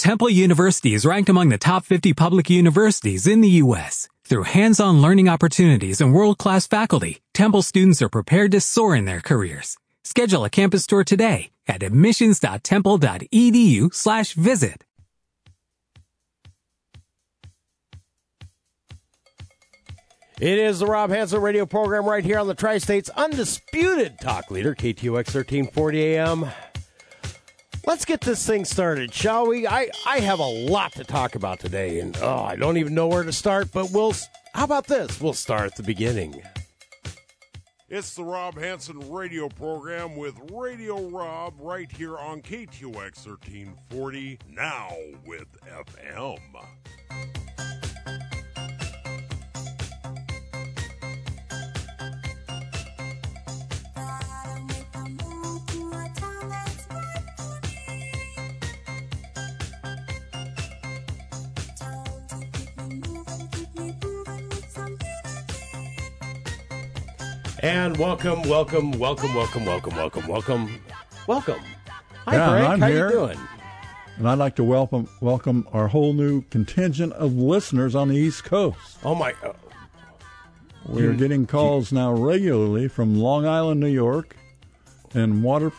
Temple University is ranked among the top 50 public universities in the U.S. Through hands-on learning opportunities and world-class faculty, Temple students are prepared to soar in their careers. Schedule a campus tour today at admissions.temple.edu slash visit. It is the Rob Hanson radio program right here on the Tri States Undisputed Talk Leader, KTOX 1340 AM. Let's get this thing started, shall we? I, I have a lot to talk about today, and oh, I don't even know where to start, but we'll. How about this? We'll start at the beginning. It's the Rob Hanson radio program with Radio Rob right here on KTOX 1340, now with FM. And welcome, welcome, welcome, welcome, welcome, welcome, welcome, welcome. Hi, Yeah, Frank. I'm How here. you doing? And I'd like to welcome welcome our whole new contingent of listeners on the East Coast. Oh my! Uh, We are getting calls now regularly from Long Island, New York, and Water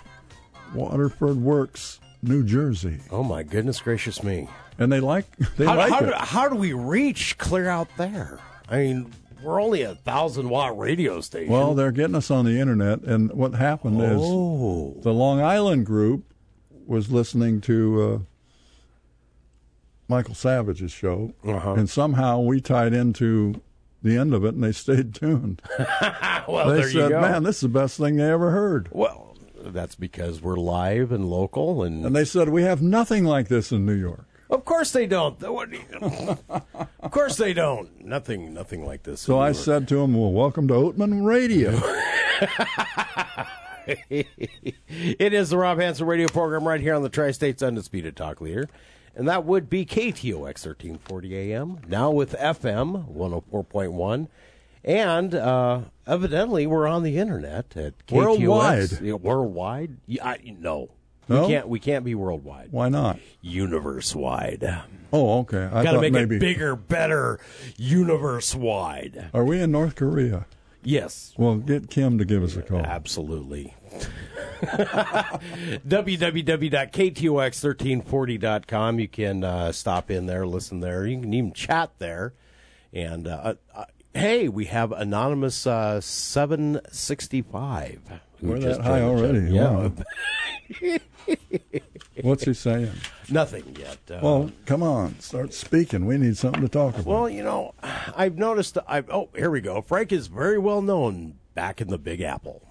Waterford Works, New Jersey, oh my goodness gracious me! and they like they How, like how, it. do, how do we reach clear out there? I mean, we're only a thousand watt radio station. well, they're getting us on the internet, and what happened oh, is the Long Island group was listening to uh, Michael Savage's show, Uh-huh. and somehow we tied into the end of it, and they stayed tuned. well, they there you said, go. "Man, this is the best thing they ever heard." well, that's because we're live and local, and, And they said, "We have nothing like this in New York." Of course they don't. What do you- of course they don't. Nothing, nothing like this. So in I New said to him, "Well, welcome to Oatman Radio." it is the Rob Hanson radio program right here on the Tri States Undisputed Talk Leader. And that would be KTOX 1340 AM, now with FM 104.1. And uh, evidently, we're on the internet at KTOX. Worldwide. Yeah, worldwide? Yeah, I, no. No? We can't. We can't be worldwide. Why not? Universe wide. Oh, okay. I Got to make maybe. it bigger, better, universe wide. Are we in North Korea? Yes, Well, get Kim to give us a call. Absolutely. www.ktox1340.com. You can uh, stop in there, listen there. You can even chat there. And uh, uh, hey, we have anonymous uh, 765. We're that high already. chat. Yeah, What's he saying? nothing yet. Uh, Well, come on, start speaking. We need something to talk about. Well, you know, I've noticed. I've, oh, here we go. Frank is very well known back in the Big Apple.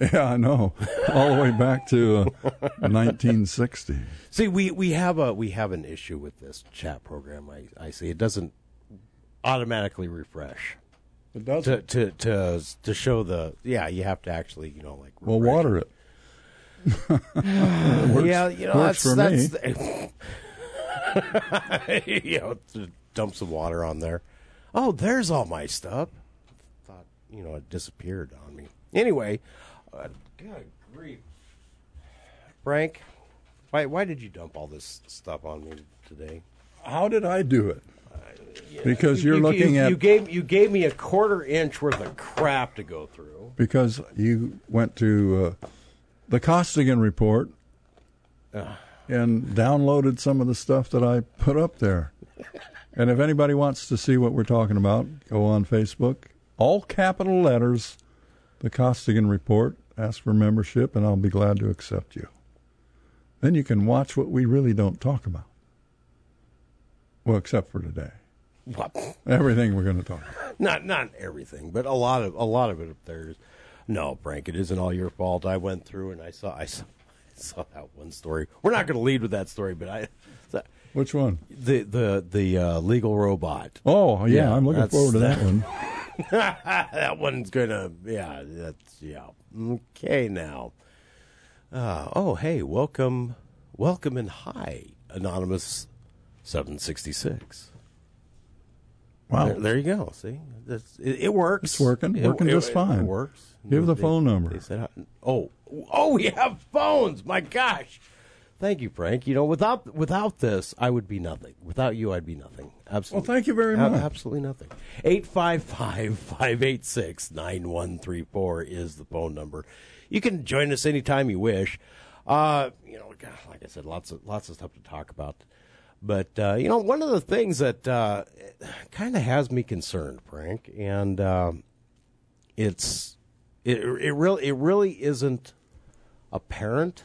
yeah, I know. All the way back to uh, 1960. See, we, we have a we have an issue with this chat program. I, I see it doesn't automatically refresh It does. to to to to show the yeah. You have to actually you know like Well, water it. it. yeah, you know works that's that's the, you know to dump some water on there. Oh, there's all my stuff. Thought you know it disappeared on me. Anyway, uh, good grief, Frank. Why why did you dump all this stuff on me today? How did I do it? Because you're You- looking you, at you gave you gave me a quarter inch worth of crap to go through. because you went to uh, the Costigan report and downloaded some of the stuff that I put up there. and if anybody wants to see what we're talking about, go on Facebook. All capital letters, the Costigan report. Ask for membership, and I'll be glad to accept you. Then you can watch what we really don't talk about. Well, except for today. Everything we're going to talk about. Not not everything, but a lot of a lot of it up there is. No, Frank, it isn't all your fault. I went through and I saw I saw, I saw that one story. We're not going to lead with that story, but I Which one? the the the uh, legal robot. Oh, yeah, Yeah, I'm looking forward to that one. that one's gonna yeah that's yeah okay now uh, oh hey welcome welcome and hi anonymous 766 Wow. there, there you go see That's, it, it works It's working. It- Working it- just it fine. works Give the They- phone number. they said, oh oh we have phones my gosh Thank you, Frank. You know, without without this, I would be nothing. Without you, I'd be nothing. Absolutely. Well, thank you very much. Absolutely nothing. 855-586-9134 is the phone number. You can join us anytime you wish. Uh, you know, God, like I said, lots of lots of stuff to talk about. But uh, you know, one of the things that uh, kind of has me concerned, Frank, and um it's it it really it really isn't apparent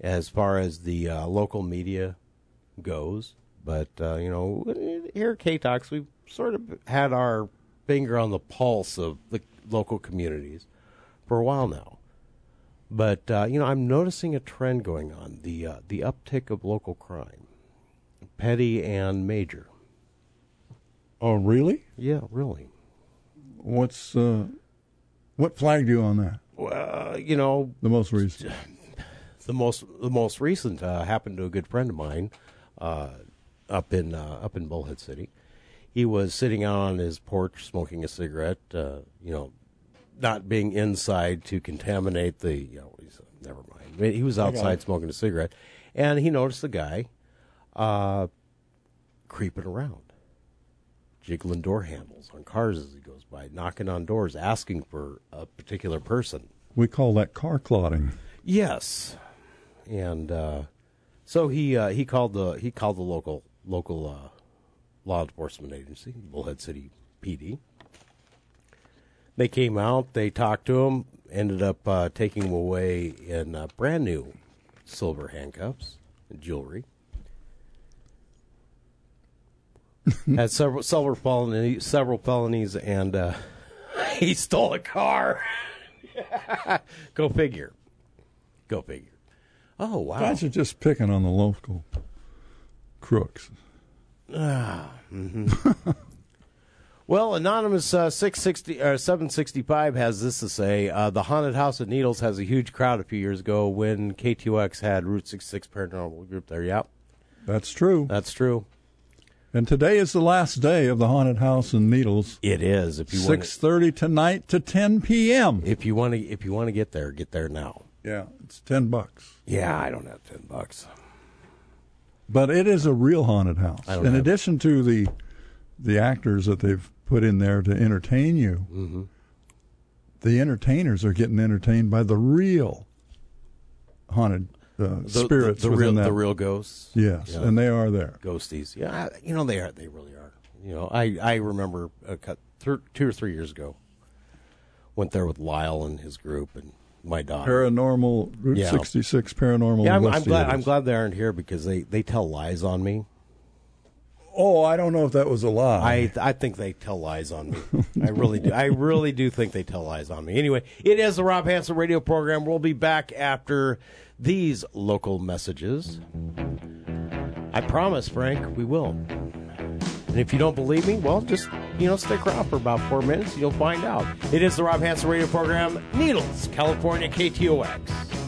as far as the uh, local media goes. But uh, you know, here at K Talks, we've sort of had our finger on the pulse of the local communities for a while now. But uh, you know, I'm noticing a trend going on the uh, the uptick of local crime, petty and major. Oh, really? Yeah, really. What's uh, what flagged you on that? Well, you know, The most recent. the most the most recent uh, happened to a good friend of mine uh, up in uh, up in Bullhead City. He was sitting out on his porch smoking a cigarette. Uh, you know, not being inside to contaminate the. You know, he's, never mind. I mean, He was outside smoking a cigarette, and he noticed the guy uh, creeping around, jiggling door handles on cars as he goes by, knocking on doors, asking for a particular person. We call that car clotting. Yes, and uh, so he uh, he called the he called the local local uh, law enforcement agency, Bullhead City PD. They came out, they talked to him, ended up uh, taking him away in uh, brand new silver handcuffs and jewelry. Had several several felonies, several felonies, and uh, he stole a car. Go figure. Go figure. Oh wow! Guys are just picking on the local crooks. Ah. Well, anonymous uh, six sixty or seven sixty five has this to say: uh, the haunted house at Needles has a huge crowd a few years ago when KTOX had Route six six paranormal group there. Yep, That's true. that's true. And today is the last day of the haunted house in Needles. It is. If you Six thirty tonight to ten p.m. if you want to, if you want to get there, get there now. Yeah, it's ten bucks. Yeah, I don't have ten bucks. But it is a real haunted house. In addition to the the actors that they've put in there to entertain you, Mm-hmm. the entertainers are getting entertained by the real haunted uh, The, spirits the, the real, that. the real ghosts. yes, and they are there. ghosties. Yeah, you know they are. They really are. You know, I I remember a cut, th- two or three years ago. Went there with Lyle and his group and my daughter. Paranormal Route Yeah. 66 Paranormal yeah, I'm, I'm glad. I'm glad they aren't here because they, they tell lies on me. Oh, I don't know if that was a lie. I I think they tell lies on me. I really do. I really do think they tell lies on me. Anyway, it is the Rob Hanson radio program. We'll be back after these local messages. I promise, Frank, we will. And if you don't believe me, well, just you know, stick around for about four minutes. You'll find out. It is the Rob Hanson radio program. Needles, California, KTOX.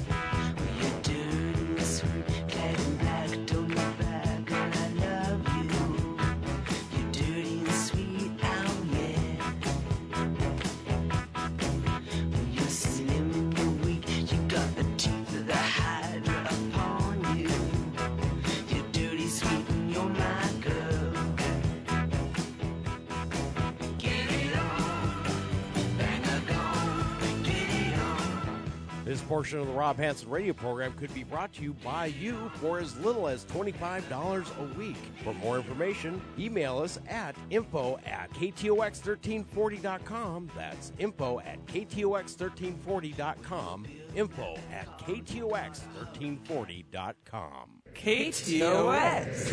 This portion of the Rob Hanson radio program could be brought to you by you for as little as $25 a week. For more information, email us at info at ktox1340.com. That's info at ktox1340.com. Info at ktox1340.com. KTOX.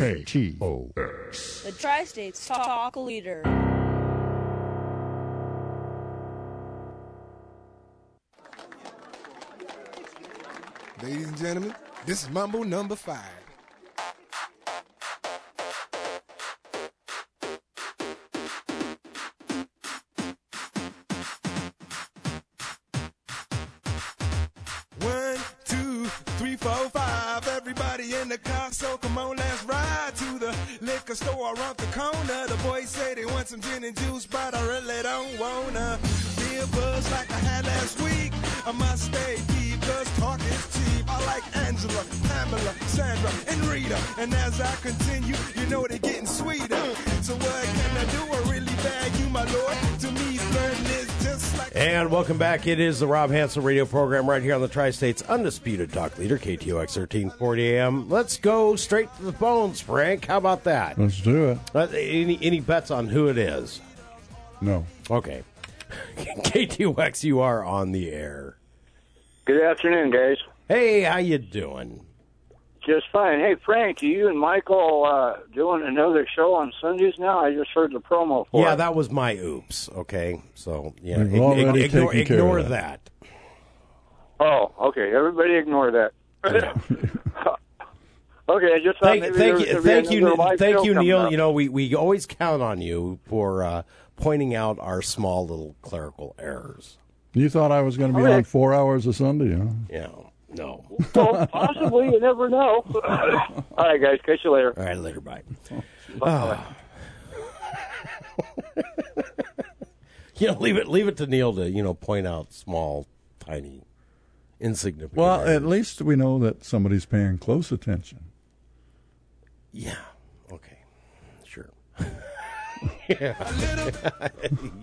The Tri States Talk Leader. Ladies and gentlemen, this is Mambo number five. One, two, three, four, five. Everybody in the car, so come on, let's ride to the liquor store around the corner. The boys say they want some gin and juice, but I really don't wanna. Feel buzz like I had last week. I must stay like Angela, Pamela, Sandra, and Rita. And as I continue, you know they're getting sweeter. So what can I do? I really bag you, my lord. To me, flirting is just like. And welcome back. It is the Rob Hanson radio program right here on the Tri State's Undisputed Talk Leader, KTOX 1340 AM. Let's go straight to the phones, Frank. How about that? Let's do it. Uh, any, any bets on who it is? No. Okay. KTOX, you are on the air. Good afternoon, guys. Hey, how you doing? Just fine. Hey, Frank, are you and Michael uh, doing another show on Sundays now? I just heard the promo for Yeah, it. that was my oops. Okay, so yeah, We've already ignore, taken care ignore that. that. Oh, okay. Everybody ignore that. okay, I just thought Thank, maybe thank there you, gonna thank you, another live thank show you, Neil. up. You know, we, we always count on you for uh, pointing out our small little clerical errors. You thought I was going to be Okay. on four hours of Sunday, huh? Yeah, no. well, possibly. You never know. All right, guys. Catch you later. All right, later, bye. Ah. you know, leave it leave it to Neil to you know point out small, tiny, insignificant. Well, errors. at least we know that somebody's paying close attention. yeah. Okay, sure. yeah.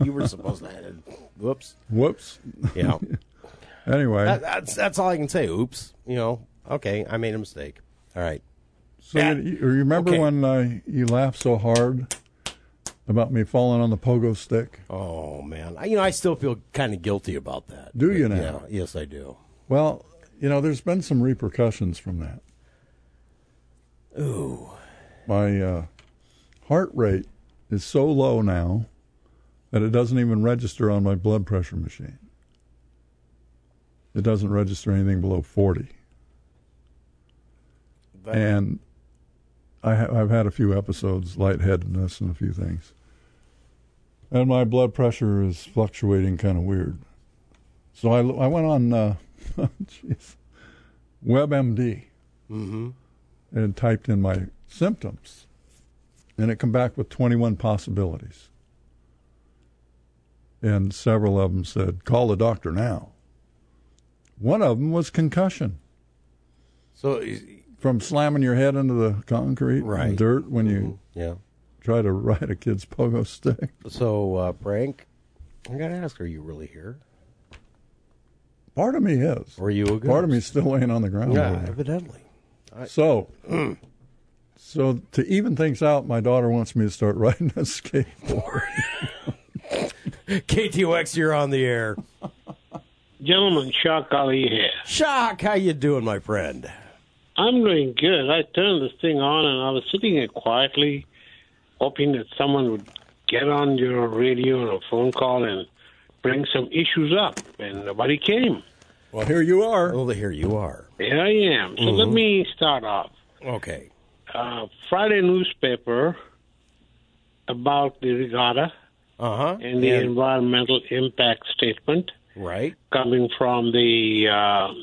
you were supposed to. Add, whoops. Whoops. Yeah. Anyway, That, that's that's all I can say. Oops. You know. Okay, I made a mistake. All right. so yeah. you, you remember Okay. when uh, you laughed so hard about me falling on the pogo stick? Oh man, I, you know I still feel kind of guilty about that. Do you But, now? Yeah, yes, I do. Well, you know, there's been some repercussions from that. Ooh. My uh, heart rate is so low now that it doesn't even register on my blood pressure machine. It doesn't register anything below 40. That- and I ha- I've had a few episodes, lightheadedness and a few things. And my blood pressure is fluctuating kind of weird. So I, I went on, uh, WebMD Mm-hmm. and typed in my symptoms, and it come back with 21 possibilities. And several of them said, "Call the doctor now." One of them was concussion So from slamming your head into the concrete and Right. dirt when you yeah. try to ride a kid's pogo stick. So uh, Frank, I gotta ask: Are you really here? Part of me is. Or are you a ghost? Part of me's still laying on the ground. Yeah, evidently. So, so to even things out, my daughter wants me to start riding a skateboard. KTOX, you're on the air. Gentlemen, Shock Ali here. Shock, how you doing, my friend? I'm doing good. I turned this thing on and I was sitting here quietly, hoping that someone would get on your radio or a phone call and bring some issues up, and nobody came. well, here you are. Well, here you are. Here I am. So let me start off. Okay. Uh, Friday newspaper about the regatta Uh huh. and the environmental impact statement right. coming from the uh,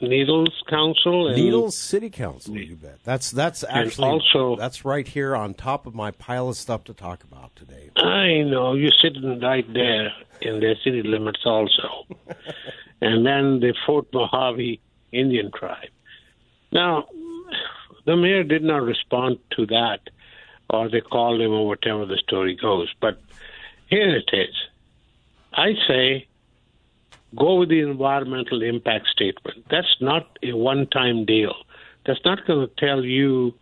Needles Council. And Needles City Council. You bet. That's that's actually also- that's right here on top of my pile of stuff to talk about today. I know you're sitting right there in the city limits also, and then the Fort Mojave Indian tribe. Now, the mayor did not respond to that, or they called him, or whatever the story goes. But here it is. I say, go with the environmental impact statement. That's not a one-time deal. That's not going to tell you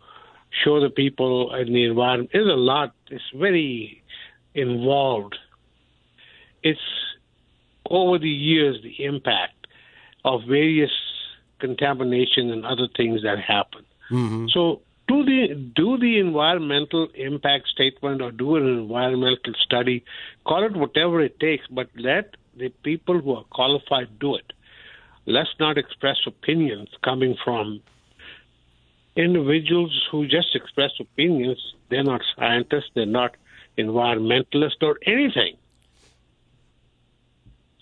show the people in the environment. It's a lot. It's very involved. It's over the years the impact of various contamination and other things that happen. Mm-hmm. So do the do the environmental impact statement or do an environmental study, call it whatever it takes, but let the people who are qualified do it. Let's not express opinions coming from individuals who just express opinions. They're not scientists, they're not environmentalists or anything.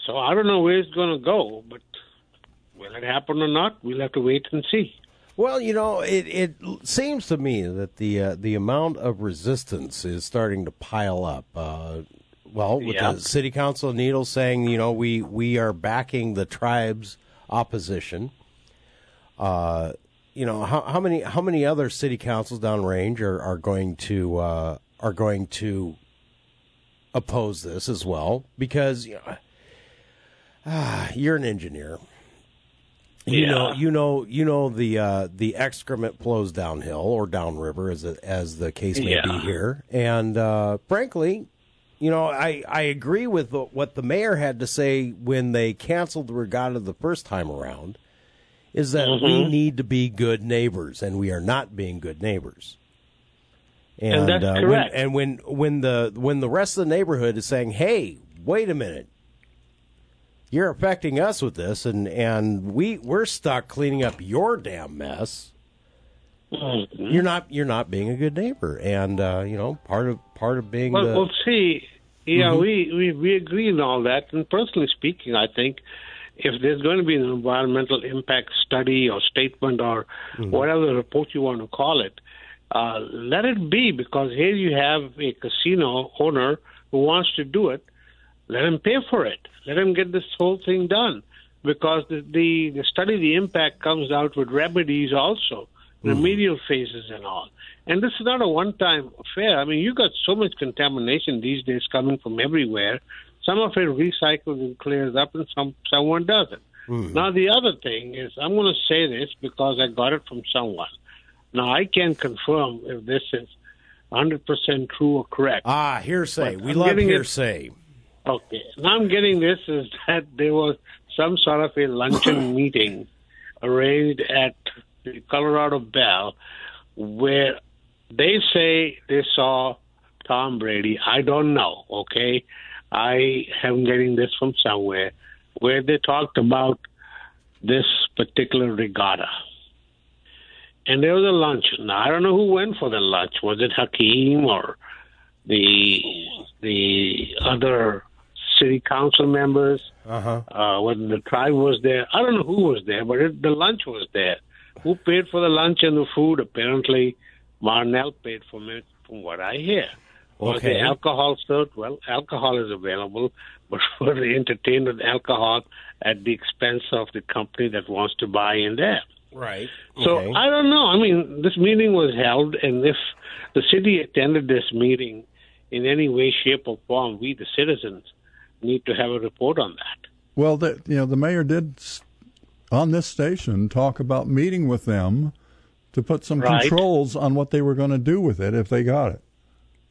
So I don't know where it's going to go, but will it happen or not? We'll have to wait and see. Well, you know, it, it seems to me that the uh, the amount of resistance is starting to pile up. Uh, well, with Yeah. the city council of Needles saying, you know, we we are backing the tribe's opposition. Uh, you know, how, how many how many other city councils downrange are are going to uh, are going to oppose this as well? Because you know, ah, you're an engineer. You Yeah. know, you know, you know the uh, the excrement flows downhill or downriver, as the, as the case may be here. And uh, frankly, you know, I I agree with the, what the mayor had to say when they canceled the regatta the first time around. Is that we Mhm. need to be good neighbors, and we are not being good neighbors. And that's uh, correct. When, and when when the when the rest of the neighborhood is saying, "Hey, wait a minute, you're affecting us with this, and and we we're stuck cleaning up your damn mess." Mm-hmm. You're not you're not being a good neighbor, and uh, you know part of part of being Well, the well, see, yeah, Mhm. we, we we agree on all that. And personally speaking, I think if there's going to be an environmental impact study or statement or Mm-hmm. whatever report you want to call it, uh, let it be because here you have a casino owner who wants to do it. Let him pay for it. Let him get this whole thing done because the the, the study, the impact comes out with remedies also, remedial phases and all. And this is not a one-time affair. I mean, you got so much contamination these days coming from everywhere. Some of it recycles and clears up, and some someone doesn't. Now, the other thing is, I'm going to say this because I got it from someone. Now, I can't confirm if this is 100% true or correct. ah hearsay. But We I'm love getting it- hearsay. Okay. Now I'm getting this is that there was some sort of a luncheon meeting arranged at the Colorado Belle where they say they saw Tom Brady. I don't know, okay? I am getting this from somewhere where they talked about this particular regatta. And there was a luncheon. Now I don't know who went for the lunch. Was it Hakeem or the the other city council members? Uh-huh. Uh, whether the tribe was there, I don't know who was there, but it, the lunch was there. Who paid for the lunch and the food? Apparently, Marnell paid for it, from what I hear. Was Okay. the alcohol served? Well, alcohol is available, but for the entertainment with alcohol at the expense of the company that wants to buy in there? Right. So Okay. I don't know. I mean, this meeting was held, and if the city attended this meeting in any way, shape, or form, we, the citizens, need to have a report on that. Well, the, you know, the mayor did on this station talk about meeting with them to put some Right. controls on what they were going to do with it if they got it.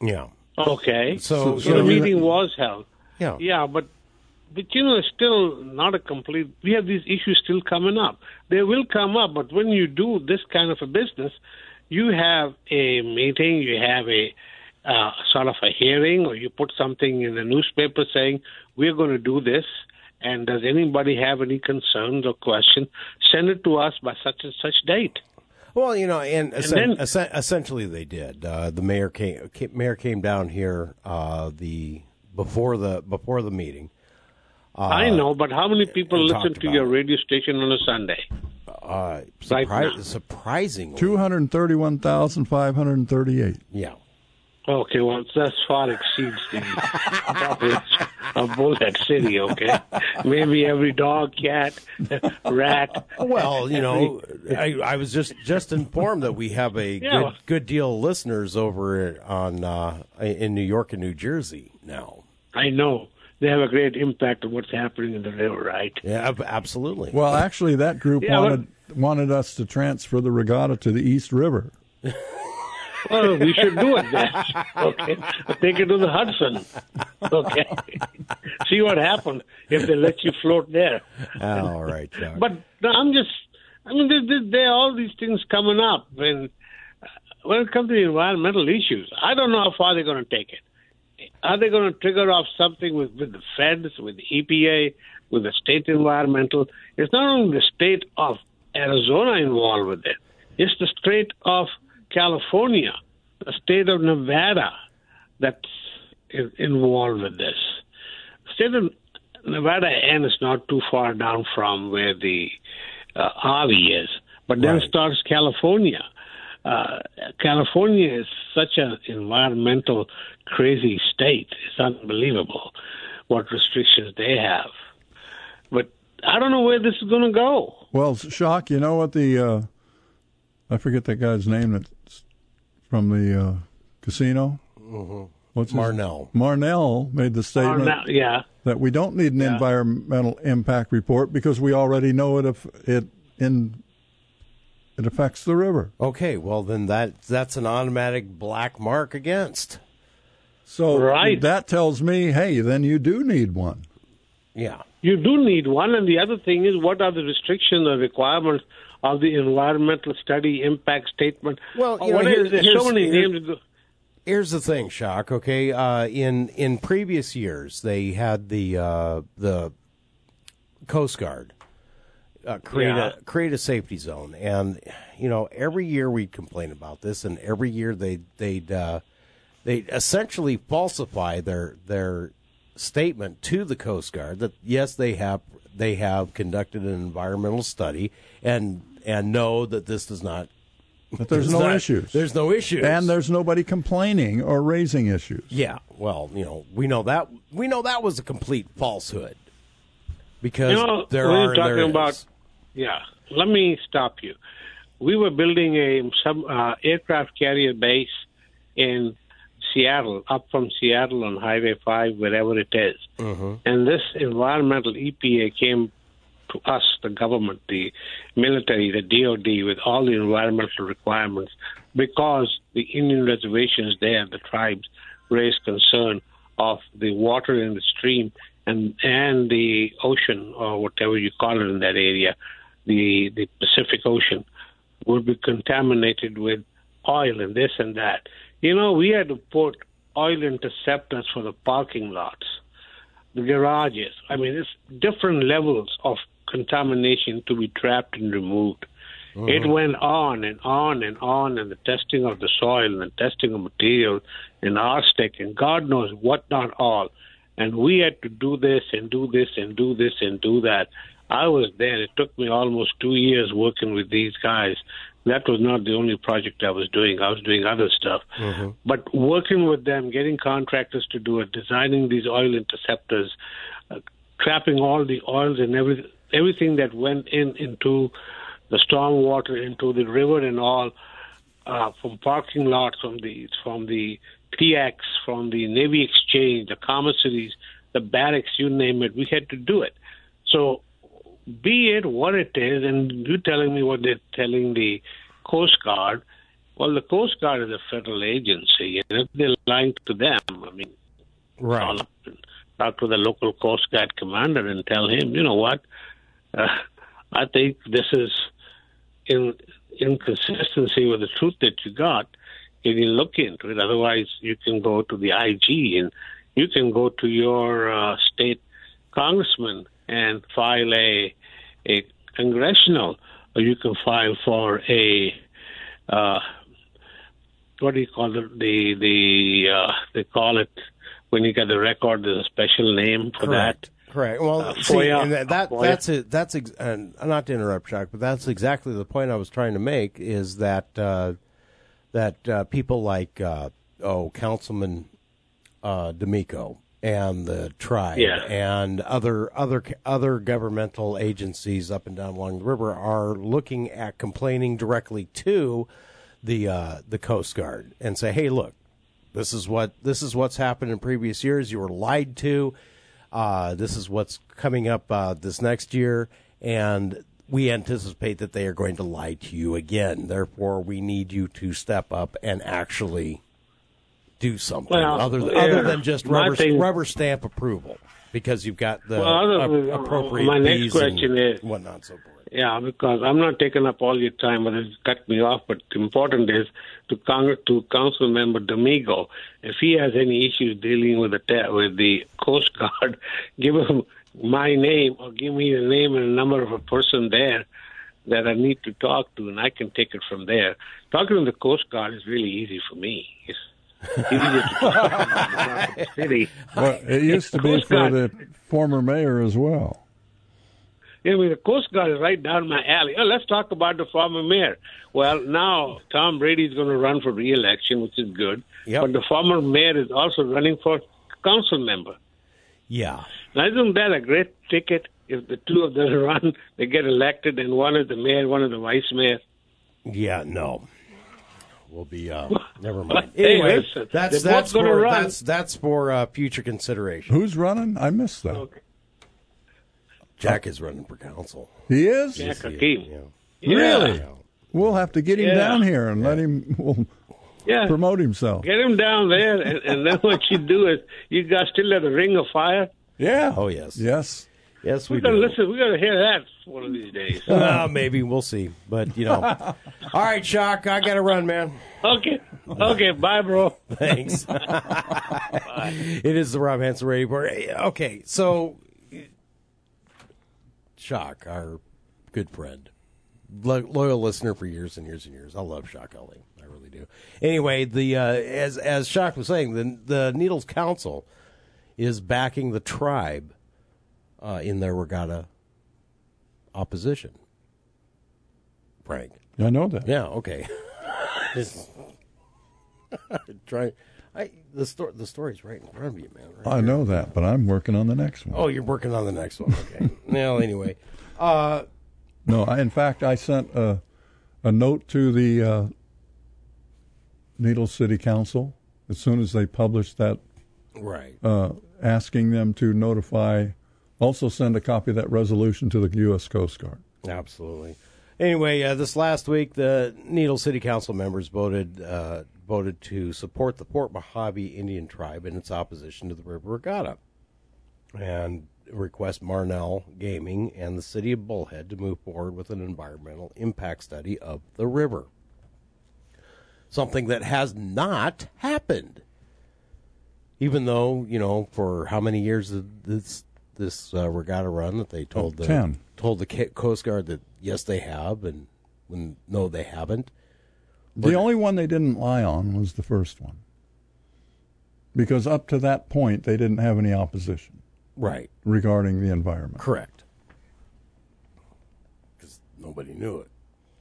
yeah. Okay. So- So, so the you- meeting was held. Yeah. Yeah, but but you know, it's still not a complete. We have these issues still coming up. They will come up, but when you do this kind of a business, you have a meeting, you have a uh, sort of a hearing, or you put something in the newspaper saying we're going to do this. And does anybody have any concerns or questions? Send it to us by such and such date. Well, you know, and, essen- then- essen- essentially they did. Uh, the mayor came, came mayor came down here uh, the before the before the meeting. Uh, I know, but how many people listen to your it. radio station on a Sunday? Uh, surpri- now. surprisingly, 231,538. yeah. Okay, well, that far exceeds the population of Bullhead City, okay? Maybe every dog, cat, rat. Well, you know, I, I was just just informed that we have a Yeah. good good deal of listeners over on uh, in New York and New Jersey now. I know. They have a great impact on what's happening in the river, right? Yeah, absolutely. Well, actually, that group Yeah, wanted wanted us to transfer the regatta to the East River. Well, we should do it then. Okay. Take it to the Hudson. Okay. See what happens if they let you float there. All right. But I'm just, I mean, there, there, there are all these things coming up. When, when it comes to the environmental issues, I don't know how far they're going to take it. Are they going to trigger off something with, with the feds, with the EPA, with the state environmental? It's not only the state of Arizona involved with it, it's the state of California, the state of Nevada that's in- involved with this. State of Nevada end is not too far down from where the uh, RV is, but then Right. starts California. Uh, California is such an environmental crazy state. It's unbelievable what restrictions they have. But I don't know where this is going to go. Well, Shock, you know what the uh, I forget that guy's name that's from the uh, casino. Mhm. What's his- Marnell. Marnell made the statement now- yeah. that we don't need an Yeah. environmental impact report because we already know it if it in it affects the river. Okay, well then that that's an automatic black mark against. So Right. that tells me, hey, then you do need one. Yeah. You do need one, and the other thing is what are the restrictions or requirements of the environmental study impact statement? Well, you know, what here- is- there's so many names. Here's the thing, Shock. Okay, uh, in in previous years, they had the uh, the Coast Guard uh, create Yeah. a create a safety zone, and you know every year we'd complain about this, and every year they they'd uh, they essentially falsify their their statement to the Coast Guard that yes they have they have conducted an environmental study and and know that this does not But there's no not- issues. There's no issues, And there's nobody complaining or raising issues. Yeah, well, you know, we know that we know that was a complete falsehood because You know, there are you're talking there about, yeah. Let me stop you. We were building a sub uh, aircraft carrier base in Seattle, up from Seattle on Highway Five, wherever it is. And this environmental EPA came to us, the government, the military, the DoD, with all the environmental requirements, because the Indian reservations there, the tribes, raise concern of the water in the stream and and the ocean or whatever you call it in that area, the the Pacific Ocean, would be contaminated with oil and this and that. You know, we had to put oil interceptors for the parking lots the garages. I mean, it's different levels of contamination to be trapped and removed. It went on and on and on, and the testing of the soil and the testing of material and arsenic and God knows what not all. And we had to do this and do this and do this and do that. I was there. It took me almost two years working with these guys. That was not the only project I was doing. I was doing other stuff. But working with them, getting contractors to do it, designing these oil interceptors, uh, trapping all the oils and every, everything that went in into the storm water, into the river and all, uh, from parking lots, from the from the PX, from the Navy Exchange, the commissaries, the barracks, you name it. We had to do it. So, be it what it is, and you telling me what they're telling the Coast Guard. Well, the Coast Guard is a federal agency, and if they're lying to them, I mean, Right. call up and talk to the local Coast Guard commander and tell him, you know what, uh, I think this is in inconsistency with the truth that you got. if you look into it? Otherwise, you can go to the IG and you can go to your uh, state congressman and file a a congressional, or you can file for a uh, what do you call it? The the uh, they call it when you get the record. There's a special name for Correct. that. Correct. Well, Uh, see, and that, that that's it. That's ex- and not to interrupt, Chuck, but that's exactly the point I was trying to make. Is that uh, that uh, people like uh, oh, Councilman uh, D'Amico and the tribe Yeah. and other other other governmental agencies up and down along the river are looking at complaining directly to the uh, the Coast Guard and say, hey, look, this is what this is what's happened in previous years. You were lied to. Uh, this is what's coming up uh, this next year, and we anticipate that they are going to lie to you again. Therefore, we need you to step up and actually do something Well, other than, yeah. other than just rubber thing- rubber stamp approval because you've got the Well, other than- appropriate my next fees question and is- whatnot so forth. Yeah, because I'm not taking up all your time, but it's cut me off. But the important is to Congress, to Council Member Domingo, if he has any issues dealing with the with the Coast Guard, give him my name or give me the name and number of a person there that I need to talk to, and I can take it from there. Talking to the Coast Guard is really easy for me. It's easier to talk to them in the city. Well, it used to be for the former mayor as well. I mean, the Coast Guard is right down my alley. Oh, let's talk about the former mayor. Well, now Tom Brady is going to run for re-election, which is good. Yep. But the former mayor is also running for council member. Yeah. Now, isn't that a great ticket? If the two of them run, they get elected, and one is the mayor, one is the vice mayor. Yeah, no. We'll be uh never mind. Hey, Anyway, listen, that's that's for run. that's that's for uh, future consideration. Who's running? I missed that. Okay. Jack is running for council. He is? Jack Yes, Hakeem. yeah. Yeah. Really? We'll have to get him Yeah. down here and let him we'll Yeah. promote himself. Get him down there, and, and then what you do is you guys still have a ring of fire. Yeah. Oh yes. Yes. Yes, we We're gonna do. listen. We're gonna hear that one of these days. Well, maybe we'll see, but you know. All right, Shock, I got to run, man. okay. Okay. Bye, bro. Thanks. it is the Rob Hanson Radio Report. Okay, so Shock, our good friend, lo- loyal listener for years and years and years. I love Shock Ali. I really do. Anyway, the uh, as as Shock was saying, the the Needles Council is backing the tribe uh, in their regatta opposition. Frank. I know that. Yeah. Okay. Try. I the story. The story's right in front of you, man. right I here. know that, but I'm working on the next one. Oh, you're working on the next one. Okay. well, anyway, uh, No, I, in fact, I sent a, a note to the uh, Needles City Council as soon as they published that, right. uh, asking them to notify, also send a copy of that resolution to the U.S. Coast Guard. Absolutely. Anyway, uh, this last week, the Needle City Council members voted uh, voted to support the Fort Mojave Indian Tribe in its opposition to the River Regatta, and request Marnell Gaming and the City of Bullhead to move forward with an environmental impact study of the river. Something that has not happened. Even though you know, for how many years did this this uh, regatta run that they told the Ten. told the Coast Guard that yes they have and when no they haven't. The only one they didn't lie on was the first one. Because up to that point, they didn't have any opposition Right. regarding the environment. Correct. Because nobody knew it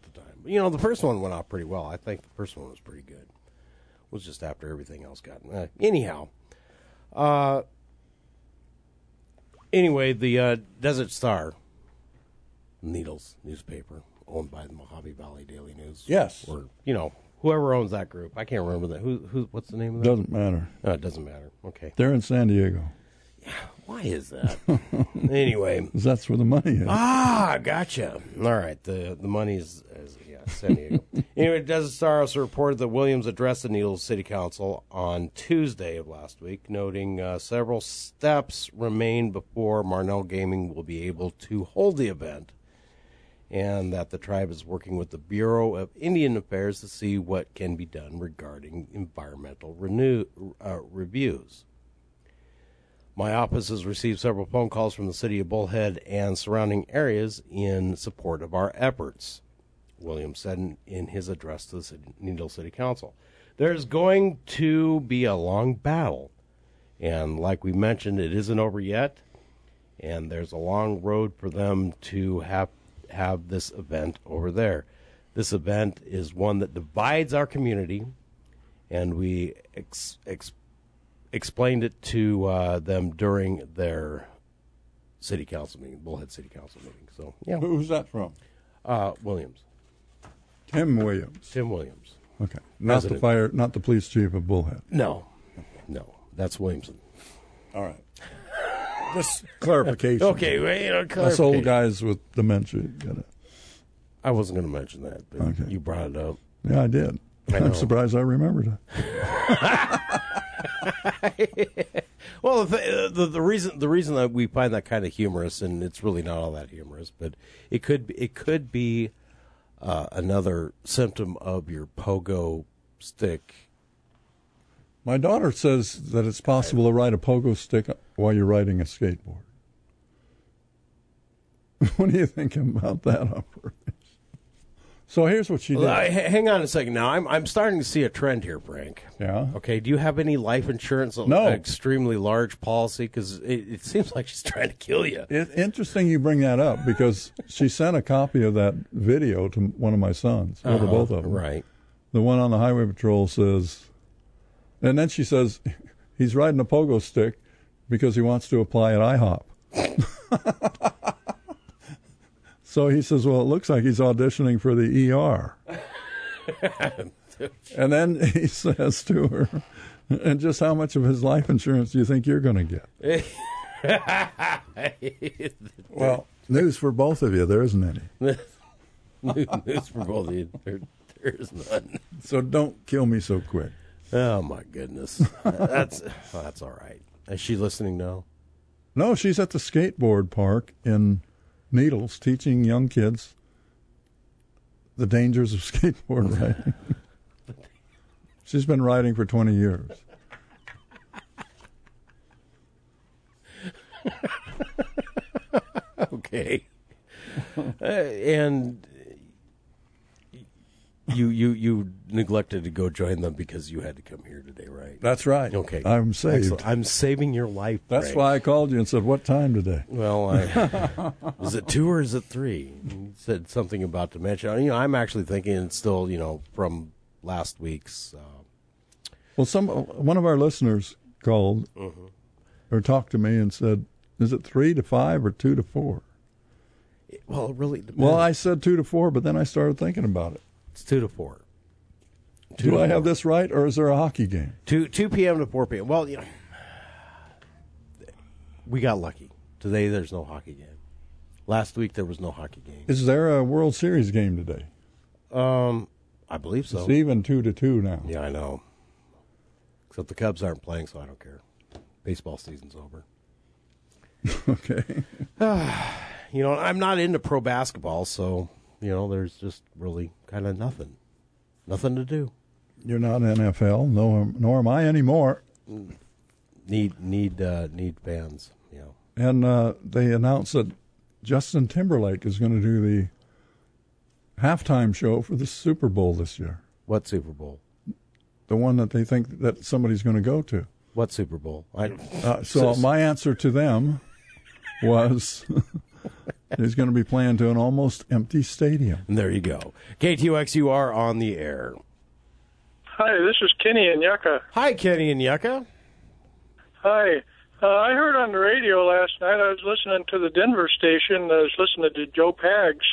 at the time. But, you know, the first one went off pretty well. I think the first one was pretty good. It was just after everything else got. Uh, anyhow, uh, anyway, the uh, Desert Star Needles newspaper, owned by the Mohave Valley Daily News. Yes. Or you know, whoever owns that group. I can't remember that. Who? Who? What's the name of that? Doesn't matter. No, it doesn't matter. Okay. They're in San Diego. Yeah. Why is that? anyway. that's where the money is. Ah, gotcha. All right, the the money's is, yeah, San Diego. anyway, Desert Star also reported that Williams addressed the Needles City Council on Tuesday of last week, noting uh, several steps remain before Marnell Gaming will be able to hold the event, and that the tribe is working with the Bureau of Indian Affairs to see what can be done regarding environmental renew, uh, reviews. My office has received several phone calls from the city of Bullhead and surrounding areas in support of our efforts, Williams said in, in his address to the city, Needle City Council. There's going to be a long battle, and like we mentioned, it isn't over yet, and there's a long road for them to have have this event over there. This event is one that divides our community, and we ex, ex, explained it to uh, them during their city council meeting, Bullhead City Council meeting. So yeah, Who's that from? uh, Williams, Tim Williams. Tim Williams. Okay. Not the fire, not the police chief of Bullhead. No, no, that's Williamson. All right. Just clarification. Okay, well, you know, Us clarification. old guys with dementia get it. I wasn't going to mention that, but Okay. you brought it up. Yeah, I did. I know. I'm surprised I remembered it. Well, the, th- the the reason the reason that we find that kind of humorous, and it's really not all that humorous, but it could be, it could be uh, another symptom of your pogo stick. My daughter says that it's possible to ride a pogo stick while you're riding a skateboard. what do you think about that operation? So here's what she did. Well, h- hang on a second. Now I'm I'm starting to see a trend here, Frank. Yeah. Okay. Do you have any life insurance? No. An extremely large policy because it, it seems like she's trying to kill you. It, interesting you bring that up because she sent a copy of that video to one of my sons, to Uh-huh, both of them. Right. The one on the highway patrol says, and then she says he's riding a pogo stick because he wants to apply at IHOP. so he says, well, it looks like he's auditioning for the ER. and then he says to her, and just how much of his life insurance do you think you're going to get? Well, news for both of you. There isn't any. News for both of you. There, there's none. So don't kill me so quick. Oh my goodness. That's well, that's all right. Is she listening now? No, she's at the skateboard park in Needles teaching young kids the dangers of skateboard riding. she's been riding for 20 years. okay. Uh, and you you you neglected to go join them because you had to come here today, right? That's right. Okay. I'm saved. Excellent. I'm saving your life. That's Frank. why I called you and said, What time today? Well, I, is it two or is it three? You said something about dementia. You know, I'm actually thinking it's still, you know, from last week's. Uh, Well, some one of our listeners called or talked to me and said, Is it three to five or two to four? well, it really depends. Well, I said two to four, but then I started thinking about it. It's two to four. Two Do I have this right, or is there a hockey game? Two two p.m. to four p.m. Well, you know, we got lucky. Today there's no hockey game. Last week there was no hockey game. Is there a World Series game today? Um, I believe so. It's even two to two now. Yeah, I know. Except the Cubs aren't playing, so I don't care. Baseball season's over. okay. You know, I'm not into pro basketball, so you know, there's just really kind of nothing, nothing to do. You're not NFL, no, nor am I anymore. Need need uh, need fans. You know, And uh, they announced that Justin Timberlake is going to do the halftime show for the Super Bowl this year. what Super Bowl? The one that they think that somebody's going to go to. What Super Bowl? I, Uh, so my answer to them was he's going to be playing to an almost empty stadium. and there you go. KTOX, you are on the air. Hi, this is Kenny and Yucca. Hi, Kenny and Yucca. Hi. Uh, I heard on the radio last night, I was listening to the Denver station, I was listening to Joe Pags,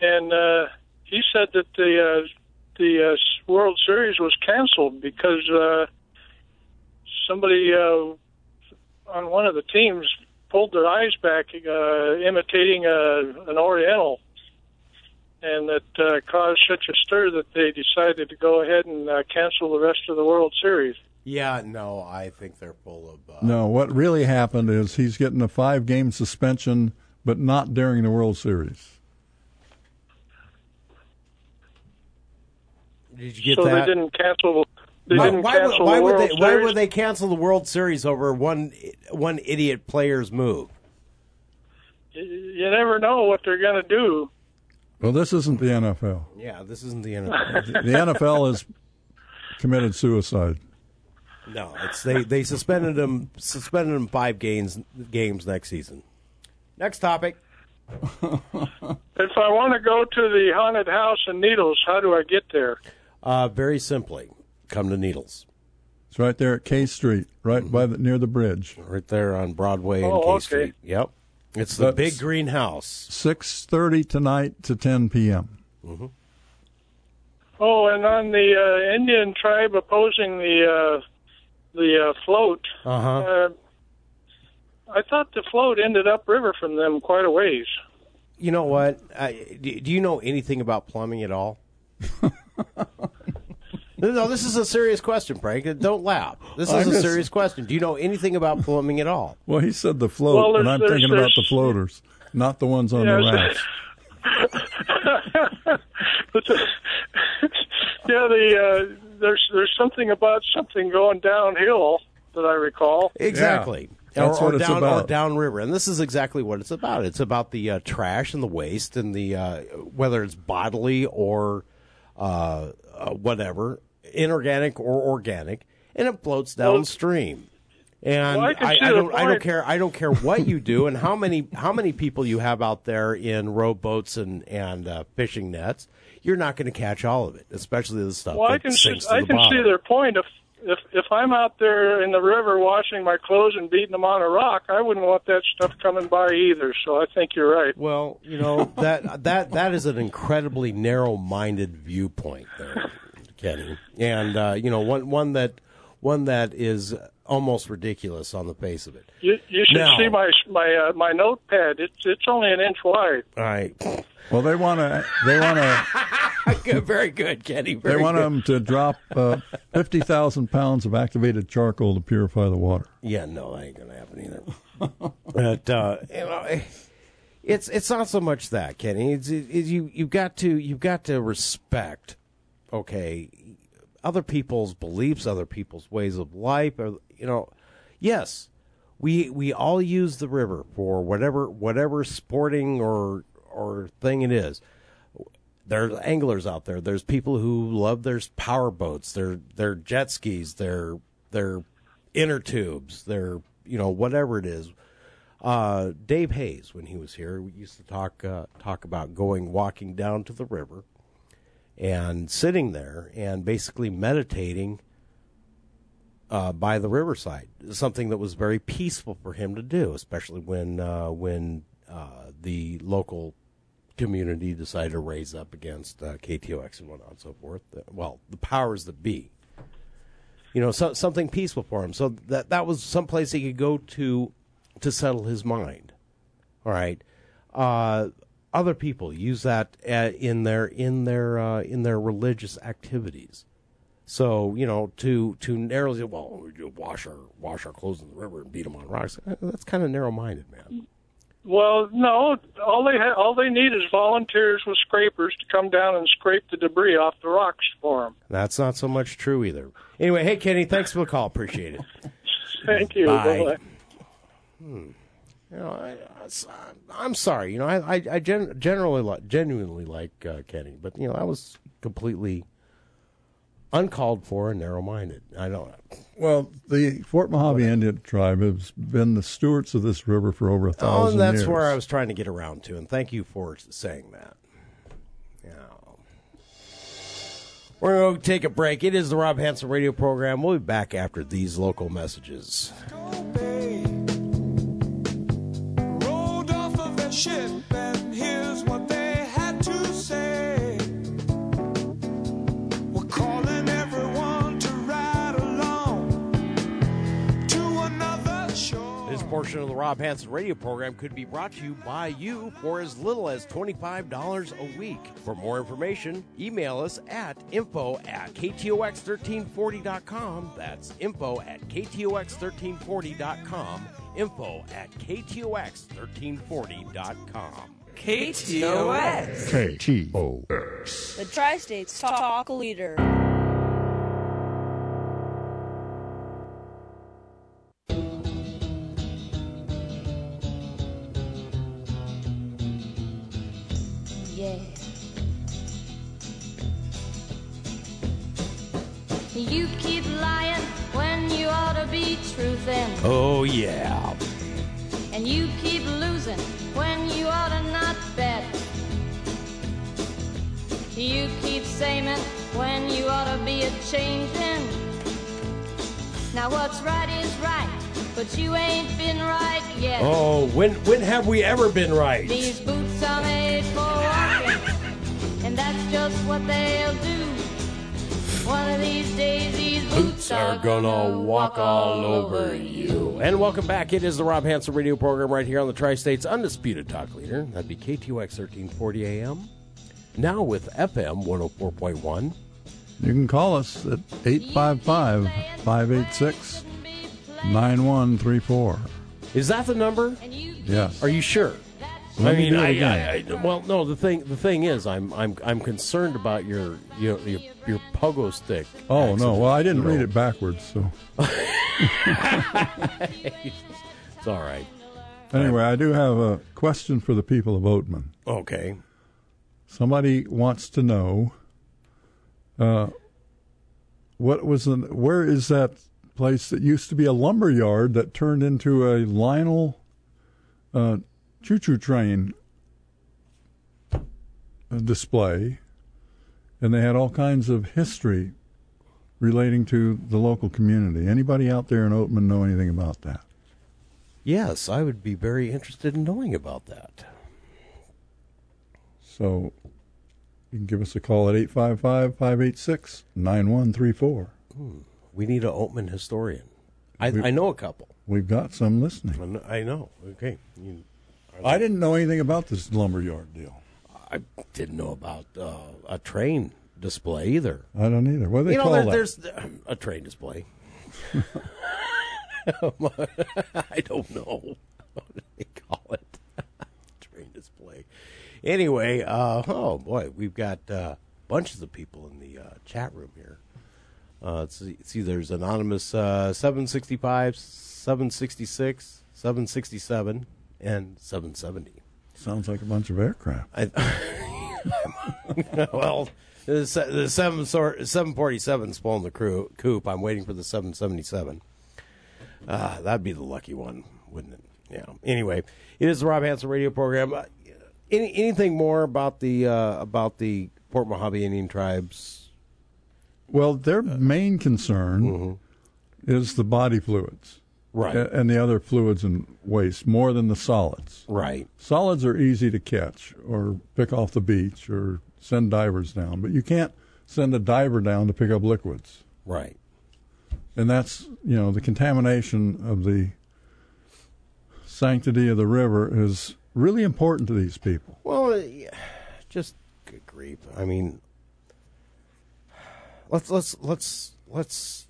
and uh, he said that the uh, the uh, World Series was canceled because uh, somebody uh, on one of the teams pulled their eyes back, uh, imitating uh, an Oriental, and that uh, caused such a stir that they decided to go ahead and uh, cancel the rest of the World Series. Yeah, no, I think they're full of. Uh, No, what really happened is he's getting a five game suspension, but not during the World Series. Did you get so that? they didn't cancel. They why, didn't why would, cancel why the would World they? Why would they cancel the World Series over one one idiot player's move? You- You never know what they're going to do. Well, this isn't the NFL. Yeah, this isn't the NFL. The NFL has committed suicide. no, it's they they suspended him suspended him five games games next season. Next topic. If I want to go to the haunted house in Needles, how do I get there? Uh, very simply, come to Needles, It's right there at K Street, right by the, near the bridge. right there on Broadway and Oh, K okay. Street. Yep, it's the That's- big greenhouse. Six thirty tonight to ten p.m. Oh, and on the uh, Indian tribe opposing the uh, the uh, float, Uh-huh. uh, I thought the float ended upriver from them quite a ways. You know what? I, do, do you know anything about plumbing at all? no, this is a serious question, Frank. Don't laugh. This is I a miss- serious question. Do you know anything about plumbing at all? Well, he said the float, Well, and I'm there's- thinking about the floaters, not the ones on the Yes. rafts. But the- yeah, the uh, there's there's something about something going downhill that I recall. Exactly. That's or, what or it's down, about. Or downriver, and this is exactly what it's about. It's about the uh, trash and the waste, and the uh, whether it's bodily or uh, uh, whatever, inorganic or organic, and it floats downstream. And Well, I I, I don't, I don't care. I don't care what you do and how many how many people you have out there in rowboats and and uh, fishing nets. You're not going to catch all of it, especially the stuff Well, I can see, I can bottom. see their point. If if if I'm out there in the river washing my clothes and beating them on a rock, I wouldn't want that stuff coming by either. So I think you're right. Well, you know that that that is an incredibly narrow-minded viewpoint, there, Kenny, and uh, you know one one that one that is almost ridiculous on the face of it. You you should Now- see my my uh, my notepad. It's it's only an inch wide. All right, Well, they want to. They want to. very good, Kenny. They want good. them to drop uh, fifty thousand pounds of activated charcoal to purify the water. Yeah, no, that ain't gonna happen either. but uh, you know, it's it's not so much that, Kenny. It's, it's you you've got to you've got to respect, okay, other people's beliefs, other people's ways of life. Or, you know, yes, we we all use the river for whatever whatever sporting or or thing it is. There's anglers out there. There's people who love their power boats, their their jet skis, their their inner tubes, their you know whatever it is. Uh, Dave Hayes, when he was here, we used to talk uh, talk about going walking down to the river and sitting there and basically meditating uh, by the riverside. Something that was very peaceful for him to do, especially when uh, when uh, the local community decided to raise up against uh, KTOX and whatnot and so forth. Uh, well, the powers that be. You know, so, something peaceful for him. So that that was someplace he could go to to settle his mind. All right. Other people use that uh, in their in their uh, in their religious activities. So you know, to to narrowly well, we wash our wash our clothes in the river and beat them on rocks. Uh, That's kind of narrow-minded, man. Well, no, all they ha- all they need is volunteers with scrapers to come down and scrape the debris off the rocks for them. That's not so much true either. Anyway, hey Kenny, thanks for the call. Appreciate it. Thank you. Bye. Bye-bye. Hmm. You know, I, I, am sorry. You know, I, I, I gen, generally, li- genuinely like uh, Kenny, but you know, that was completely uncalled for and narrow-minded. I don't. Well, the Fort Mojave Indian tribe has been the stewards of this river for over a Oh, thousand and that's years. where I was trying to get around to, and thank you for saying that. Yeah. We're going to take a break. It is the Rob Hanson radio program. We'll be back after these local messages. Portion of the Rob Hanson radio program could be brought to you by you for as little as $25 a week. For more information, email us at info at ktox1340.com. That's info at ktox1340.com. Info at ktox1340.com. KTOX. KTOX. The Tri States Talk Leader. To be. Oh, yeah. And you keep losing when you ought to not bet. You keep saying when you ought to be a changing. Now what's right is right, but you ain't been right yet. Oh, when when have we ever been right? These boots are made for walking, and that's just what they'll do. One of these days, these boots are gonna walk all over you. And welcome back. It is the Rob Hanson radio program right here on the Tri States Undisputed Talk Leader. That'd be KTOX 1340 AM. Now with FM 104.1. You can call us at 855 586 9134. Is that the number? Yes. Are you sure? I mean, I. I, I, well, no. The thing, the thing is, I'm, I'm, I'm concerned about your, your, your, your pogo stick. Oh, no. Well, I didn't read it backwards, so. It's all right. Anyway, I do have a question for the people of Oatman. Okay. Somebody wants to know uh, what was the, where is that place that used to be a lumber yard that turned into a Lionel uh, choo-choo train uh, display, and they had all kinds of history relating to the local community. Anybody out there in Oatman know anything about that? Yes, I would be very interested in knowing about that. So you can give us a call at 855 586 9134. We need an Oatman historian. I, I know a couple. We've got some listening. I know- I know. Okay. You, I didn't know anything about this lumberyard deal. I didn't know about uh, a train display either. I don't either. What do they you know, call there, that? there's a train display. I don't know what do they call it. train display. Anyway, uh, oh boy, we've got uh, bunches of people in the uh, chat room here. Uh, see, see, there's anonymous uh, 765, 766, 767, and 770. Sounds like a bunch of aircraft. I, well, the, se- seven sort seven forty seven pulling the crew coop. I'm waiting for the seven seventy seven. Uh, that'd be the lucky one, wouldn't it? Yeah. Anyway, it is the Rob Hanson radio program. Uh, any anything more about the uh, about the Fort Mojave Indian tribes? Well, their main concern is the body fluids. Right. a- And the other fluids and waste more than the solids. Right. Solids are easy to catch or pick off the beach or send divers down, but you can't send a diver down to pick up liquids. Right. And that's, you know, the contamination of the sanctity of the river is really important to these people. Well, uh, just good grief. I mean, let's let's let's let's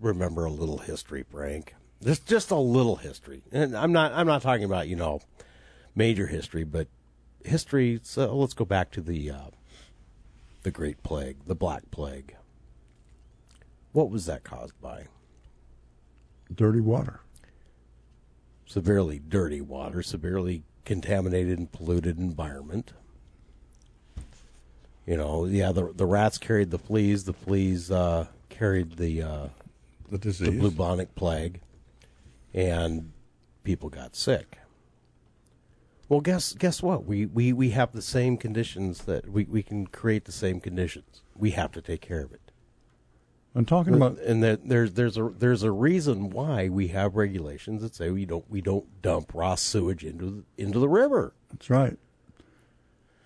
remember a little history, Frank. Just just a little history, and I'm not I'm not talking about you know major history, but history. So let's go back to the uh, the Great Plague, the Black Plague. What was that caused by? Dirty water. Severely dirty water, severely contaminated and polluted environment. You know, yeah, the the rats carried the fleas, the fleas uh, carried the uh, the disease, the bubonic plague, and people got sick. Well, guess guess what? We we, we have the same conditions that we, we can create the same conditions. We have to take care of it. I'm talking about and there, there's there's a there's a reason why we have regulations that say we don't we don't dump raw sewage into the, into the river. That's right.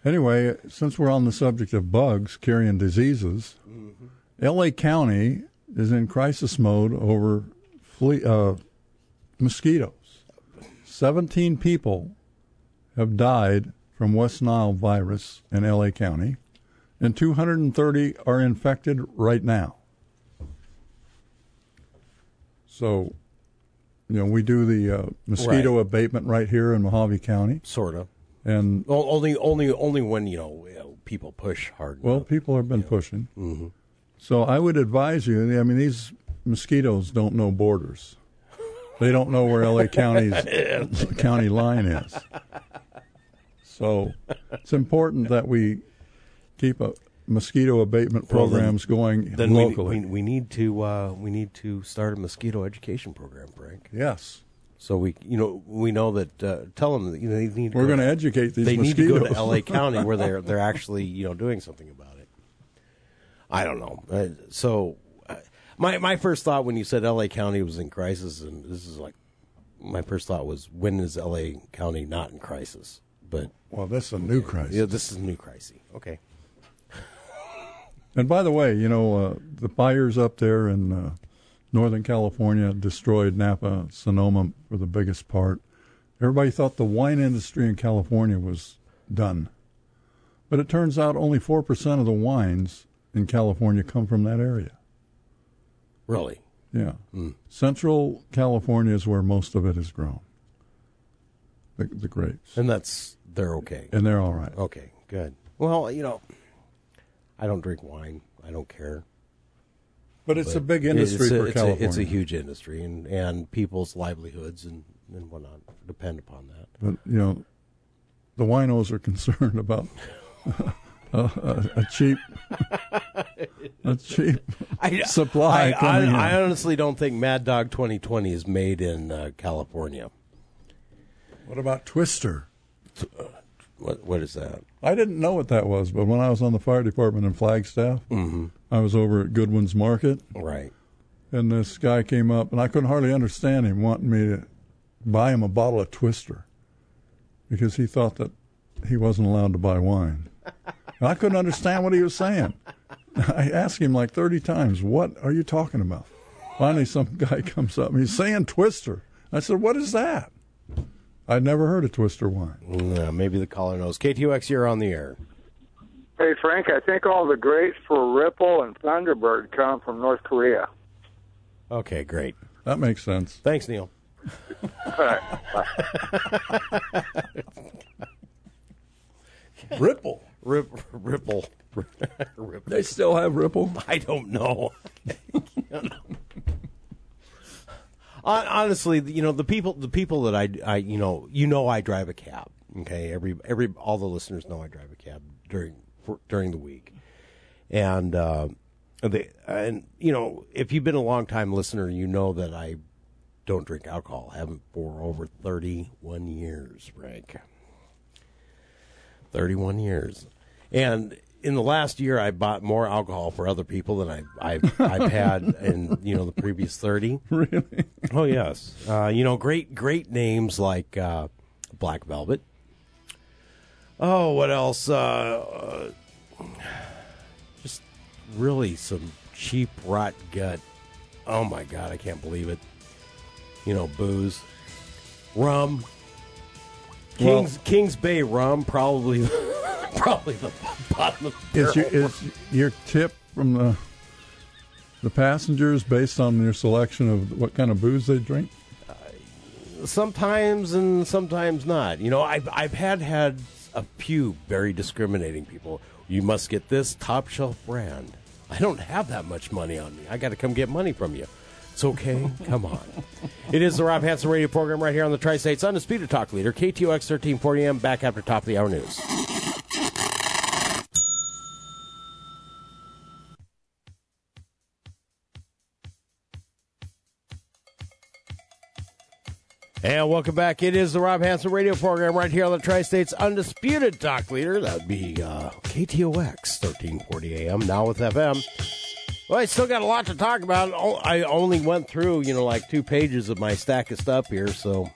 Anyway, since we're on the subject of bugs carrying diseases, L.A. County is in crisis mode over flea, uh, mosquitoes. 17 people have died from West Nile virus in L.A. County, and 230 are infected right now. So, you know, we do the uh, mosquito abatement right here in Mohave County. Sort of. And O- only only only when you know, you know, people push hard. Well, people have been pushing. Mhm. So I would advise you. I mean, these mosquitoes don't know borders. They don't know where LA County's county line is. So it's important that we keep a mosquito abatement Well, then- programs going then we- locally. We, we need to uh, we need to start a mosquito education program, Frank. Yes. So we you know we know that uh, tell them that you know they need. To We're gonna educate these mosquitoes. They need to go to. L.A. County where they're they're actually you know doing something about it. I don't know. Uh, so my my first thought when you said L.A. County was in crisis, and this is like my first thought was when is L.A. County not in crisis? But well, this is a new crisis. Yeah, this is a new crisis. Okay. And by the way, you know, uh, the fires up there in uh, Northern California destroyed Napa, Sonoma for the biggest part. Everybody thought the wine industry in California was done. But it turns out only 4% of the wines in California come from that area. Really? Yeah. Hmm. Central California is where most of it is grown. The, the grapes. And that's they're okay. And they're all right. Okay, good. Well, you know, I don't drink wine. I don't care. But it's a big industry it's a, for it's A, it's a huge industry, and and people's livelihoods and and whatnot depend upon that. But you know, the winos are concerned about a, a, a cheap, a cheap supply I, coming I, in. I honestly don't think Mad Dog 2020 is made in uh, California. what about Twister? What what is that? I didn't know what that was, but when I was on the fire department in Flagstaff, I was over at Goodwin's Market, Right. and this guy came up, and I couldn't hardly understand him wanting me to buy him a bottle of Twister because he thought that he wasn't allowed to buy wine. And I couldn't understand what he was saying. I asked him like 30 times, What are you talking about? Finally, some guy comes up and he's saying Twister. I said, What is that? I'd never heard of Twister wine. Yeah, maybe the caller knows. KTOX, you're on the air. Hey, Frank, I think all the greats for Ripple and Thunderbird come from North Korea. Okay, great. That makes sense. Thanks, Neil. All right. Ripple. Rip, ripple. ripple. They still have Ripple? I don't know. Hon- Honestly, you know the people, the people that I, I, you know, you know, I drive a cab. Okay, every, every, all the listeners know I drive a cab during for, during the week, and uh, they, and you know, if you've been a long time listener, you know that I don't drink alcohol. I haven't for over thirty one years, Frank. 31 years. And in the last year, I bought more alcohol for other people than I, I've, I've had in, you know, the previous 30. Really? Oh, yes. Uh, you know, great, great names like uh, Black Velvet. Oh, what else? Uh, uh, just really some cheap rot gut. Oh, my God, I can't believe it. You know, booze. Rum. Well- Kings Kings Bay rum, probably probably the bottom of the Is your, barrel. is your tip from the the passengers based on your selection of what kind of booze they drink? sometimes and sometimes not. You know, I've I've had had a few very discriminating people. You must get this top shelf brand. I don't have that much money on me. I got to come get money from you. It's okay. Come on. It is the Rob Hanson radio program right here on the Tri States Undisputed Talk Leader, KTOX 1340 M, back after top of the hour news. And welcome back. It is the Rob Hanson radio program right here on the Tri States Undisputed Talk Leader. That would be uh, KTOX 1340 AM, now with FM. Well, I still got a lot to talk about. Oh, I only went through, you know, like two pages of my stack of stuff here, so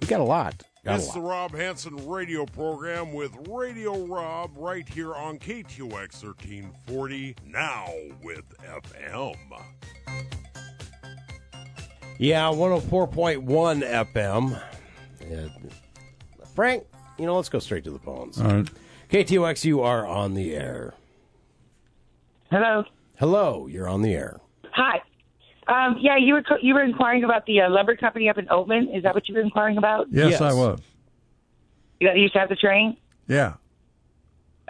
we got a lot. Got a It's the. Rob Hanson radio program with Radio Rob right here on KTOX 1340, now with FM. Yeah, 104.1 FM. Yeah. Frank, you know, let's go straight to the phones. All right. KTOX, you are on the air. Hello. Hello, you're on the air. Hi. Um, yeah, you were co- you were inquiring about the uh, lumber company up in Oatman. Is that what you were inquiring about? Yes, I was. You used to have the train. Yeah.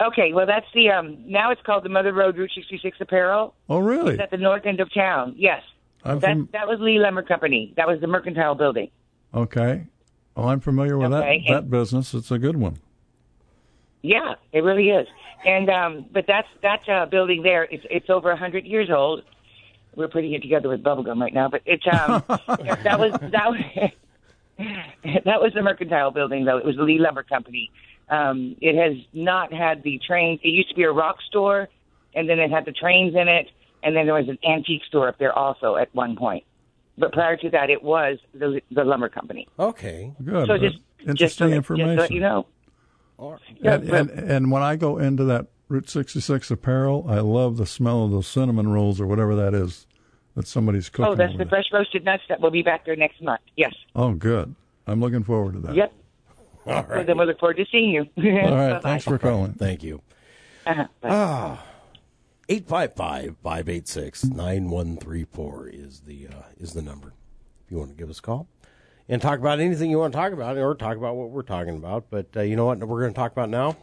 Okay, well that's the um now it's called the Mother Road Route 66 Apparel. Oh, really? It's at the north end of town. Yes. I'm that from- that was Lee Lumber Company. That was the Mercantile Building. Okay. Well, I'm familiar with Okay, that and- that business. It's a good one. Yeah, it really is. And um but that's that uh, building there. It's it's over a hundred years old. We're putting it together with bubblegum right now, but it's um that was that was that was the Mercantile Building though. It was the Lee Lumber Company. Um, it has not had the trains. It used to be a rock store, and then it had the trains in it, and then there was an antique store up there also at one point. But prior to that, it was the the lumber company. Okay. Good. So just Interesting just to, information. Just to let you know. Yeah, and, and and when I go into that Route 66 apparel, I love the smell of those cinnamon rolls or whatever that is that somebody's cooking. Oh, that's the there. fresh roasted nuts that will be back there next month. Yes. Oh, good. I'm looking forward to that. Yep. All right. So then we look forward to seeing you. All right. Bye-bye. Thanks for calling. Thank you. Uh-huh. Bye. Ah. 855 586 9134 is the uh, is the number. If you want to give us a call and talk about anything you want to talk about or talk about what we're talking about. But uh, you know what we're going to talk about now?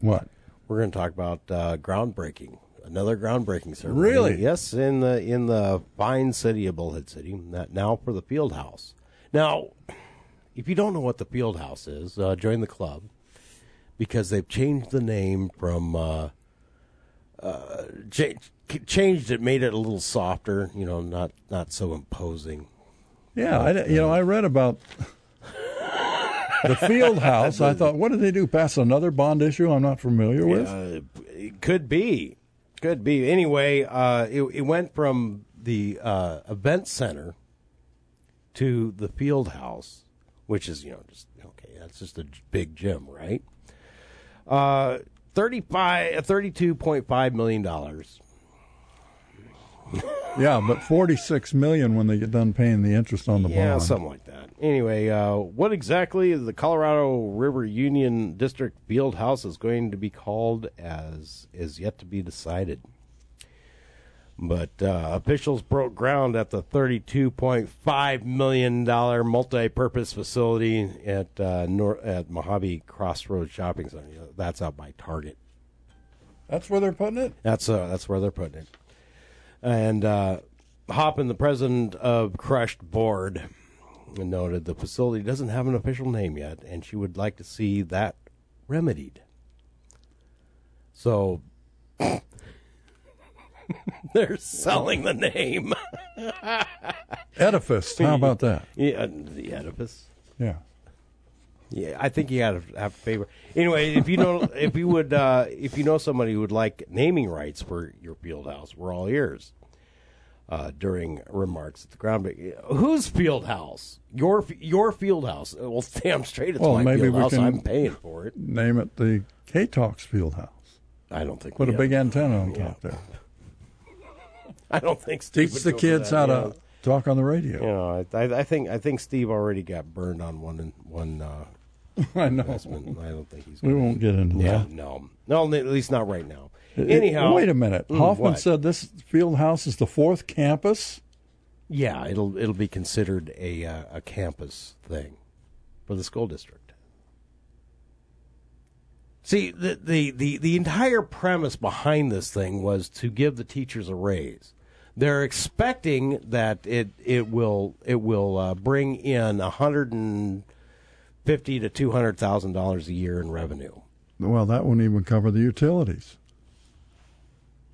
What? We're going to talk about uh, groundbreaking. Another groundbreaking ceremony. Really? Yes, in the in the fine city of Bullhead City. That now for the field house. Now, if you don't know what the Field House is, uh, join the club because they've changed the name from uh, uh, cha- changed it, made it a little softer. You know, not not so imposing. Yeah, I, you know, I read about the field house. I thought, what did they do? Pass another bond issue I'm not familiar with? Uh, it could be, could be. Anyway, uh, it, it went from the uh, event center to the field house, which is you know just okay. That's just a big gym, right? Uh, 35 $32.5 million. yeah, but 46 million when they get done paying the interest on the Yeah, bond. something like that. Anyway, uh, what exactly the Colorado River Union District Field House is going to be called as is yet to be decided. But uh, officials broke ground at the $32.5 million multi-purpose facility at uh, Nor- at Mohave Crossroads Shopping Center. That's out by Target. That's where they're putting it? That's uh, that's where they're putting it. And uh, Hoppin, the president of Crushed Board, noted the facility doesn't have an official name yet, and she would like to see that remedied. So they're selling the name. Edifice. How about that? Yeah, the edifice. Yeah. Yeah, I think you got to have favor. Anyway, if you know, if you would, uh, if you know somebody who would like naming rights for your field house, we're all ears. Uh, during remarks at the ground, whose field house? Your your field house? Well, damn straight, it's well, my maybe field we house. can I'm paying for it. Name it the KTOX Field House. I don't think Put a big antenna on Yeah. top there. I don't think Steve Teach the kids how to talk on the radio. You know, I, I, I think I think Steve already got burned on one one. Uh, I know. investment. I don't think he's. We won't get into yeah, that. No, no, at least not right now. It- Anyhow, wait a minute. Mm, Hoffman what? said this field house is the fourth campus. Yeah, it'll it'll be considered a uh, a campus thing for the school district. See, the, the, the, the entire premise behind this thing was to give the teachers a raise. They're expecting that it it will it will uh, bring in a hundred and fifty to two hundred thousand dollars a year in revenue. Well, that wouldn't even cover the utilities.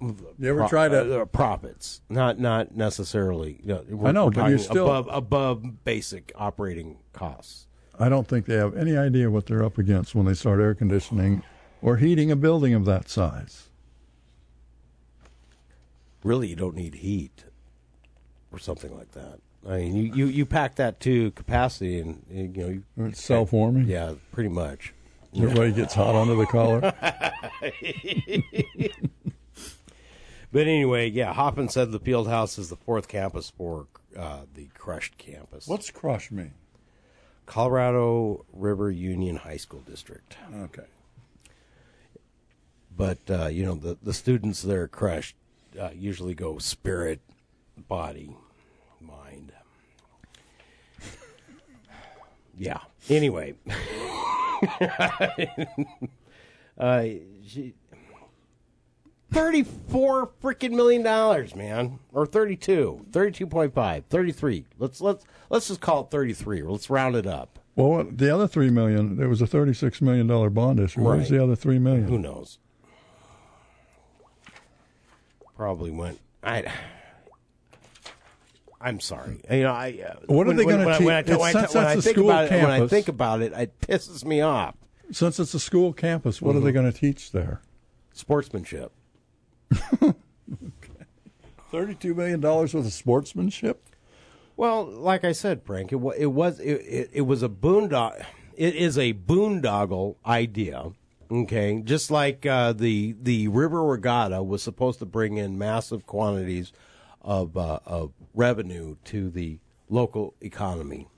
You ever Pro- try to? uh, profits? Not not necessarily. You know, we're, I know, we're but you're still- above above basic operating costs. I don't think they have any idea what they're up against when they start air conditioning or heating a building of that size. Really, you don't need heat or something like that. I mean, you, you, you pack that to capacity, and you know you, It's self-warming. Yeah, pretty much. Everybody gets hot under the collar. But anyway, yeah, Hoffman said the field house is the fourth campus for uh, the crushed campus. What's crushed mean? Colorado River Union High School District. Okay. But uh, you know the the students there are crushed uh, usually go spirit, body, mind. Yeah. Anyway, uh, she, thirty-four freaking million dollars, man, or 32, 32.5, 33. Let's let's let's just call it thirty-three. Let's round it up. Well, the other three million. There was a thirty-six million dollar bond issue. Where's Right. the other three million? Who knows? Probably went. I. I'm sorry. You know, I. Uh, What are when- they gonna I- teach? When I, when I, It's- when I that's a think school about it, when I think about it, it pisses me off. Since it's a school campus, what are they Mhm. going to teach there? Sportsmanship. Thirty-two million dollars worth of sportsmanship. Well, like I said, Frank, it, it was it, it, it was a boondog. It is a boondoggle idea. Okay, just like uh, the the river regatta was supposed to bring in massive quantities of uh, of revenue to the local economy.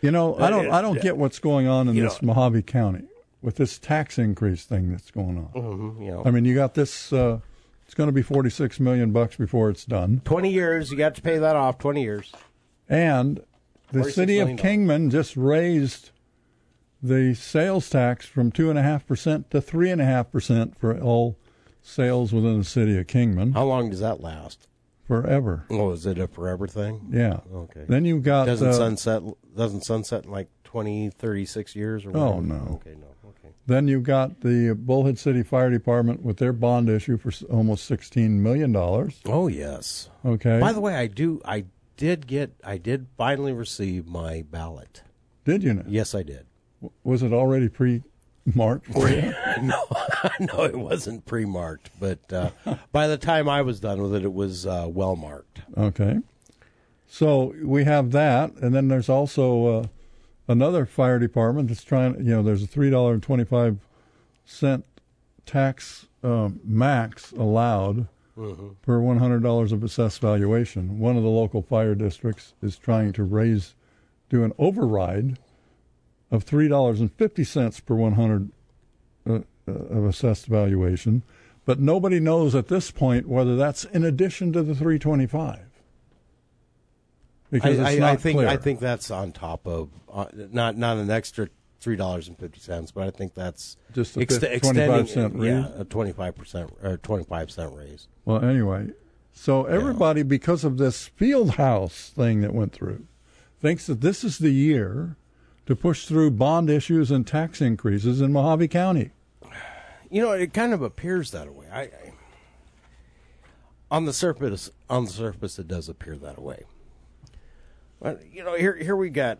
You know, I don't. I don't get what's going on in you this know- Mohave County with this tax increase thing that's going on. Mhm, you know. I mean, you got this. Uh, it's going to be forty-six million bucks before it's done, Twenty years, you got to pay that off. Twenty years. and the city of million. Kingman just raised the sales tax from two and a half percent to three and a half percent for all sales within the city of Kingman How long does that last? forever. Oh, is it a forever thing? Yeah. Okay. Then you've got doesn't uh, sunset doesn't sunset in like 20, 36 years or whatever. Oh, no. Okay, no. Okay. Then you've got the Bullhead City Fire Department with their bond issue for almost sixteen million dollars. Oh, yes. Okay. By the way, I do. I did get. I did finally receive my ballot. did you know? Yes, I did. Was it already pre-marked for you? no, no, it wasn't pre-marked, but uh, by the time I was done with it, it was uh, well marked. Okay. So we have that, and then there's also uh, another fire department that's trying. You know, there's a three dollar and twenty five cent tax um, max allowed Mhm. per one hundred dollars of assessed valuation. One of the local fire districts is trying to raise, do an override of three dollars and fifty cents per one hundred uh, uh, of assessed valuation, but nobody knows at this point whether that's in addition to the three twenty five. Because I, it's I, I think clear. I think that's on top of uh, not not an extra three dollars and fifty cents, but I think that's Just a ex- extending 25 cent raise? Yeah, a twenty five percent or twenty five cent raise. Well, anyway, so everybody, because of this field house thing that went through, thinks that this is the year to push through bond issues and tax increases in Mohave County. You know, it kind of appears that way. I, I on the surface, on the surface, it does appear that way. But you know, here here we got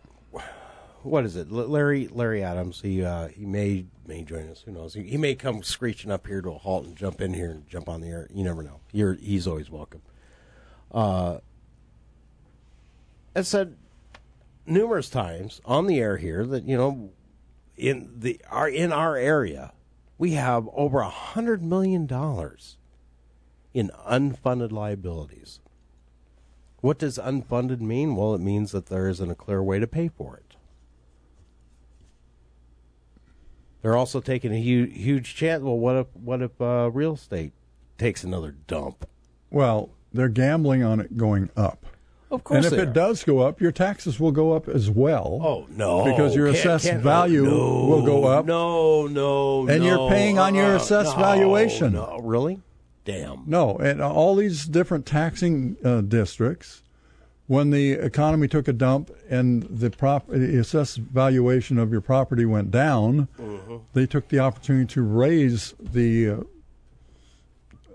what is it? Larry Larry Adams. He uh, he may may join us. Who knows? He, he may come screeching up here to a halt and jump in here and jump on the air. You never know. You're he's always welcome. Uh, I said numerous times on the air here that you know in the our in our area we have over a hundred million dollars in unfunded liabilities. What does unfunded mean? Well, it means that there isn't a clear way to pay for it. They're also taking a huge, huge chance. Well, what if what if uh, real estate takes another dump? Well, they're gambling on it going up. Of course And if they it are. does go up, your taxes will go up as well. Oh no! Because your Can't- assessed can't- value no, will go up. No, no, And you're paying on your uh-uh, assessed no, valuation. No, really? Damn. No, and all these different taxing uh, districts, when the economy took a dump and the prop the assessed valuation of your property went down, they took the opportunity to raise the uh,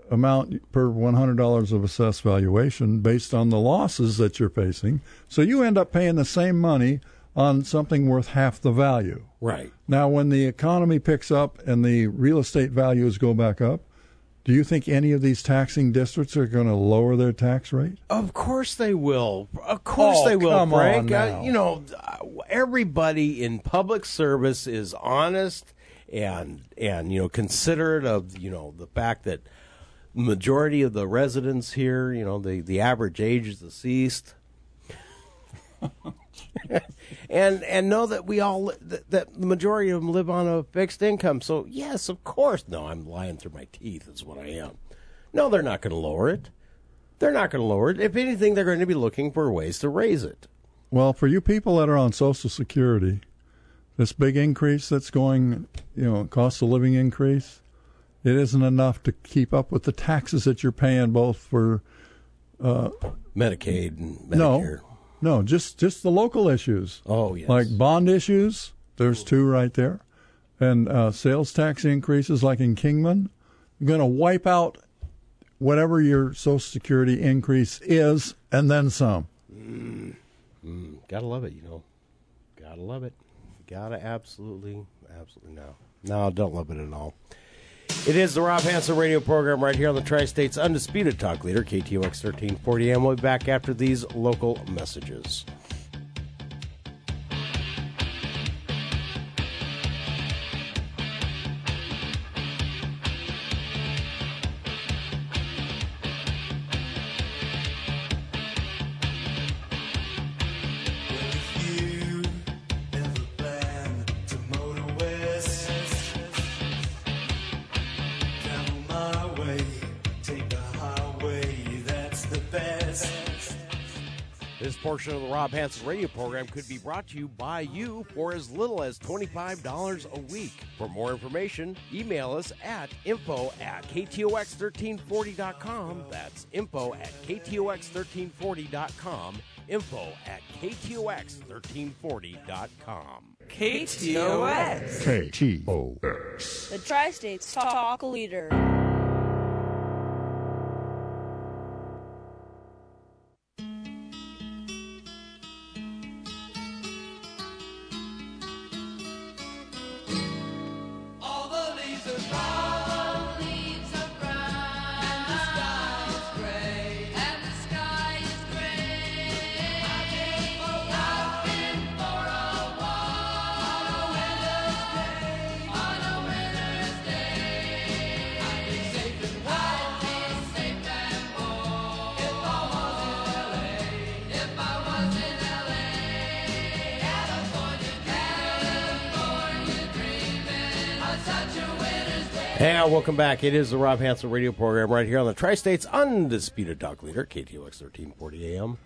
amount per one hundred dollars of assessed valuation based on the losses that you're facing. So you end up paying the same money on something worth half the value. Right. Now, when the economy picks up and the real estate values go back up, do you think any of these taxing districts are going to lower their tax rate? Of course they will. Of course Oh, they will, come Frank. Uh, you know, everybody in public service is honest and and you know considerate of you know the fact that majority of the residents here, you know, the the average age is deceased. and and know that we all that, that the majority of them live on a fixed income. So yes, of course. No, I'm lying through my teeth. Is what I am. No, they're not going to lower it. They're not going to lower it. If anything, they're going to be looking for ways to raise it. Well, for you people that are on Social Security, this big increase that's going, you know, cost of living increase, it isn't enough to keep up with the taxes that you're paying both for uh, Medicaid and Medicare. No, no, just just the local issues. Oh yes, like bond issues. There's two right there, and uh, sales tax increases, like in Kingman, going to wipe out whatever your Social Security increase is, and then some. Mm, mm, gotta love it, you know. Gotta love it. Gotta absolutely, absolutely no. No, don't love it at all. It is the Rob Hanson radio program right here on the Tri State's Undisputed Talk Leader, KTOX 1340 AM. We'll be back after these local messages. Portion of the Rob Hanson radio program could be brought to you by you for as little as $25 a week. For more information, email us at info at ktox1340.com. That's info at ktox1340.com. Info at ktox1340.com. KTOX. KTOX. The Tri States Talk Leader. Welcome back. It is the Rob Hanson radio program right here on the Tri States Undisputed Talk Leader, KTOX 1340 AM.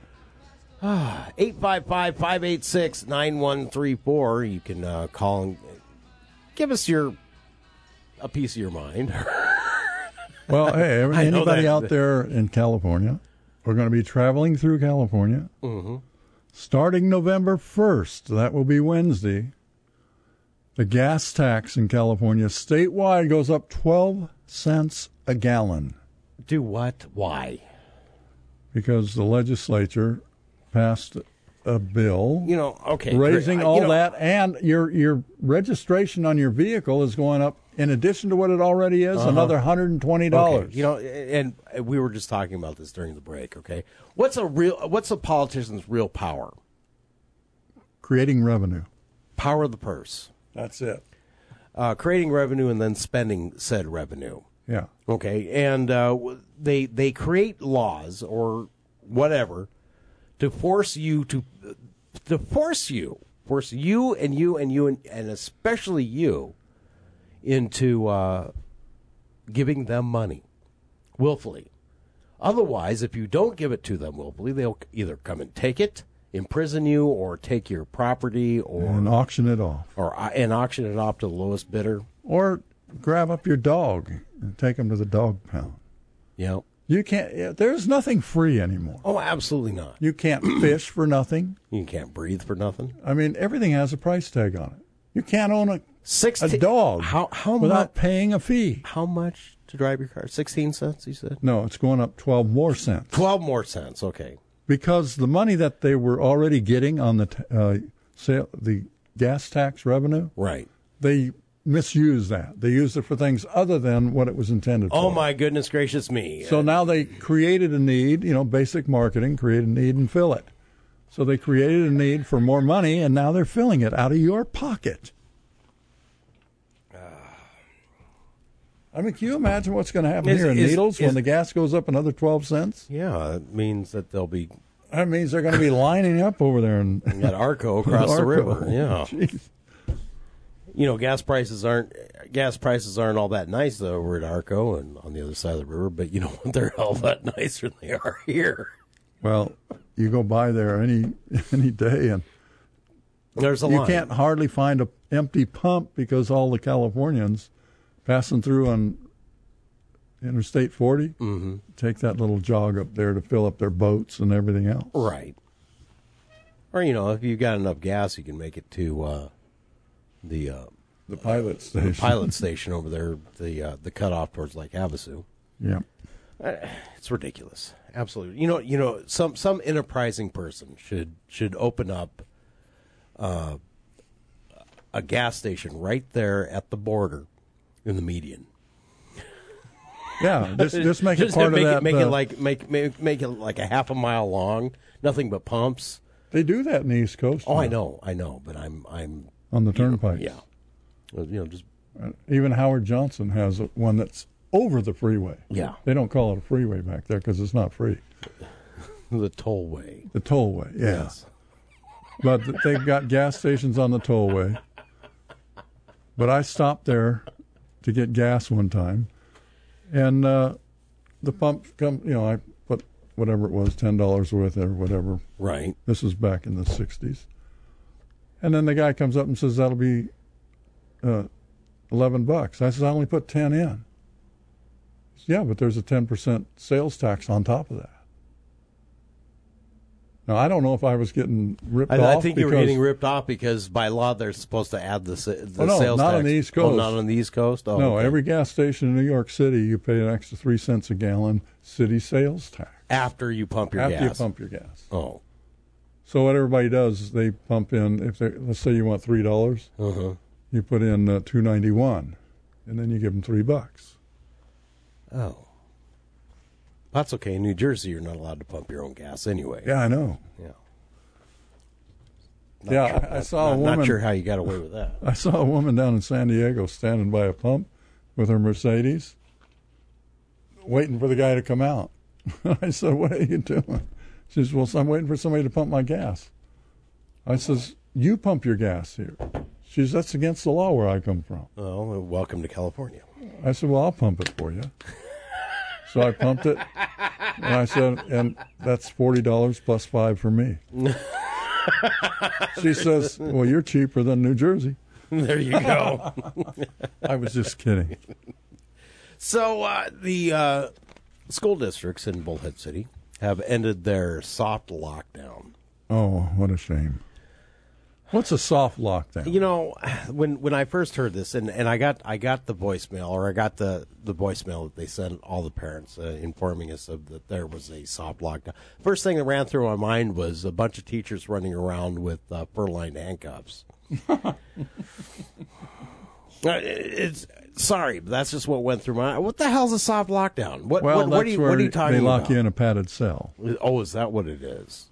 Ah, 855 586 9134. You can uh, call and give us your a piece of your mind. Well, hey, anybody out there in California, we're going to be traveling through California Mhm. starting November 1st. That will be Wednesday. The gas tax in California statewide goes up 12 cents a gallon Do what? Why? because the legislature passed a bill You know, okay. raising. I- all know, that and your your registration on your vehicle is going up in addition to what it already is Uh-huh. another $120. Okay, You know, and we were just talking about this during the break. Okay, what's a real? What's a politician's real power? Creating revenue. Power of the purse. That's it. Uh, creating revenue and then spending said revenue. Yeah. Okay, and uh, they they create laws or whatever to force you to to force you force you and you and you and, and especially you into uh, giving them money willfully. Otherwise, if you don't give it to them willfully, they'll either come and take it, imprison you, or take your property, or and auction it off. or uh, and auction it off to the lowest bidder. Or grab up your dog and take him to the dog pound. Yeah. You can't. There's nothing free anymore. Oh, absolutely not. You can't fish for nothing. You can't breathe for nothing. I mean, everything has a price tag on it. You can't own a Six a dog How how without much? paying a fee. How much to drive your car? Sixteen cents. You said No, it's going up twelve more cents twelve more cents. Okay. Because the money that they were already getting on the uh, sale, the gas tax revenue, Right. they misused that. They used it for things other than what it was intended for. Oh my goodness gracious me! So now they created a need, you know, basic marketing, create a need and fill it. So they created a need for more money, and now they're filling it out of your pocket. I mean, can you imagine what's going to happen Is- here in is- Needles is- when the gas goes up another 12 cents? yeah, it means that they'll be That means they're going to be lining up over there and at Arco across the river. Yeah. Jeez. You know, gas prices aren't gas prices aren't all that nice though over at Arco and on the other side of the river. But you know what? They're a lot nicer than they are here. Well, you go by there any any day and There's a you line. can't hardly find a empty pump because all the Californians passing through on Interstate 40 Mhm. take that little jog up there to fill up their boats and everything else. Right. Or you know, if you've got enough gas, you can make it to uh, the uh, The pilot the station. pilot station over there, the uh, the cutoff towards Lake Havasu. Yeah. Uh, It's ridiculous. Absolutely. You know, you know, some some enterprising person should should open up uh, a gas station right there at the border in the median. Yeah, just just make Just it part make of it, that. make uh, it like make, make make it like a half a mile long, nothing but pumps. they do that in the East Coast. Oh, I know, I know, but I'm I'm on the turnpikes. yeah, you know, just Uh, Even Howard Johnson has a- one that's over the freeway. Yeah. They don't call it a freeway back there because it's not free. the tollway. The tollway, yeah. Yes. But they've got gas stations on the tollway. But I stopped there to get gas one time, and uh, the pump come. You know, I put whatever it was, ten dollars worth or whatever. Right. This was back in the '60s. And then the guy comes up and says that'll be uh, eleven bucks. I says I only put ten in. Says, yeah, but there's a ten percent sales tax on top of that. Now I don't know if I was getting ripped I, off. I think you were getting ripped off because by law they're supposed to add the, the Oh, no, sales not tax. on the East Oh, Coast. not on the East Coast. Oh, no, okay. every gas station in New York City, you pay an extra three cents a gallon city sales tax after you pump your after gas. you pump your gas. Oh, So what everybody does is they pump in. If they let's say you want three dollars, uh-huh. you put in uh, two ninety one, and then you give them three bucks. oh, that's okay. In New Jersey, you're not allowed to pump your own gas anyway. Yeah, I know. Yeah. yeah, sure- I, I saw not, a woman. Not sure how you got away with that. I saw a woman down in San Diego standing by a pump with her Mercedes, waiting for the guy to come out. I said, "What are you doing?" She says, "Well, I'm waiting for somebody to pump my gas." I says, "You pump your gas here." She says, "That's against the law where I come from." Oh, well, welcome to California. I said, "Well, I'll pump it for you." So I pumped it, and I said, "And that's forty dollars plus five for me." she says, "Well, you're cheaper than New Jersey." There you go. I was just kidding. So uh, the uh, school districts in Bullhead City have ended their soft lockdown. Oh, what a shame! What's a soft lockdown? You know, when when I first heard this, and, and I got I got the voicemail, or I got the, the voicemail that they sent all the parents uh, informing us of that there was a soft lockdown. First thing that ran through my mind was a bunch of teachers running around with uh, fur-lined handcuffs. Uh, it's sorry, but that's just what went through my. What the hell's a soft lockdown? What well, what, that's what, are you, what are you talking they lock about? you in a padded cell. Oh, is that what it is?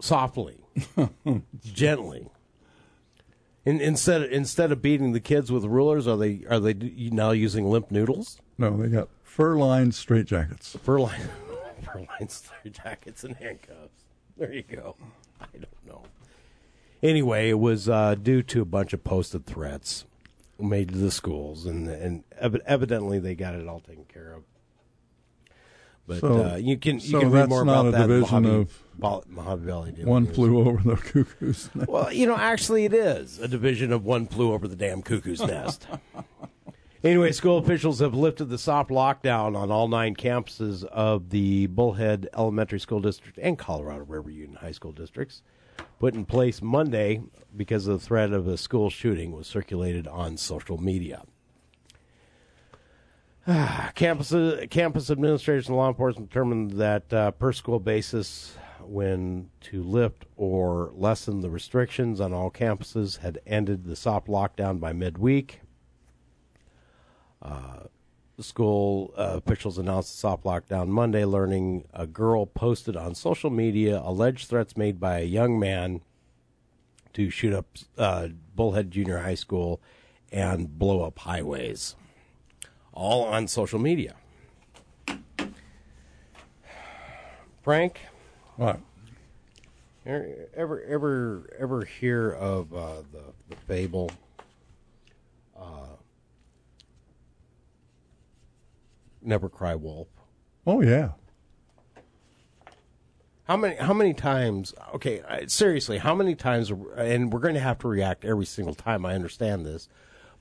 Softly, gently. In, instead instead of beating the kids with rulers, are they are they now using limp noodles? No, they got fur-lined straitjackets. Fur lined fur lined jackets and handcuffs. There you go. I don't know. Anyway, it was uh, due to a bunch of posted threats made to the schools, and and evidently they got it all taken care of. But So- uh, you can you so can read more about that division Mojave, of Bo- Mohave Valley Daily One News. flew over the cuckoo's nest. Well, you know, actually, it is a division of one flew over the damn cuckoo's nest. anyway, school officials have lifted the soft lockdown on all nine campuses of the Bullhead Elementary School District and Colorado River Union High School districts. Put in place Monday because of the threat of a school shooting was circulated on social media. campus campus administrators and law enforcement determined that uh, per school basis when to lift or lessen the restrictions on all campuses had ended the soft lockdown by midweek. Uh, school uh, officials announced the soft lockdown Monday, learning a girl posted on social media alleged threats made by a young man to shoot up uh, Bullhead Junior High School and blow up highways all on social media. Frank, What? ever ever ever, ever hear of uh, the the fable? Uh, Never cry wolf. Oh yeah. How many? How many times? Okay, seriously, how many times? And we're going to have to react every single time. I understand this,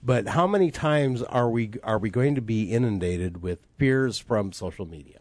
but how many times are we are we going to be inundated with fears from social media?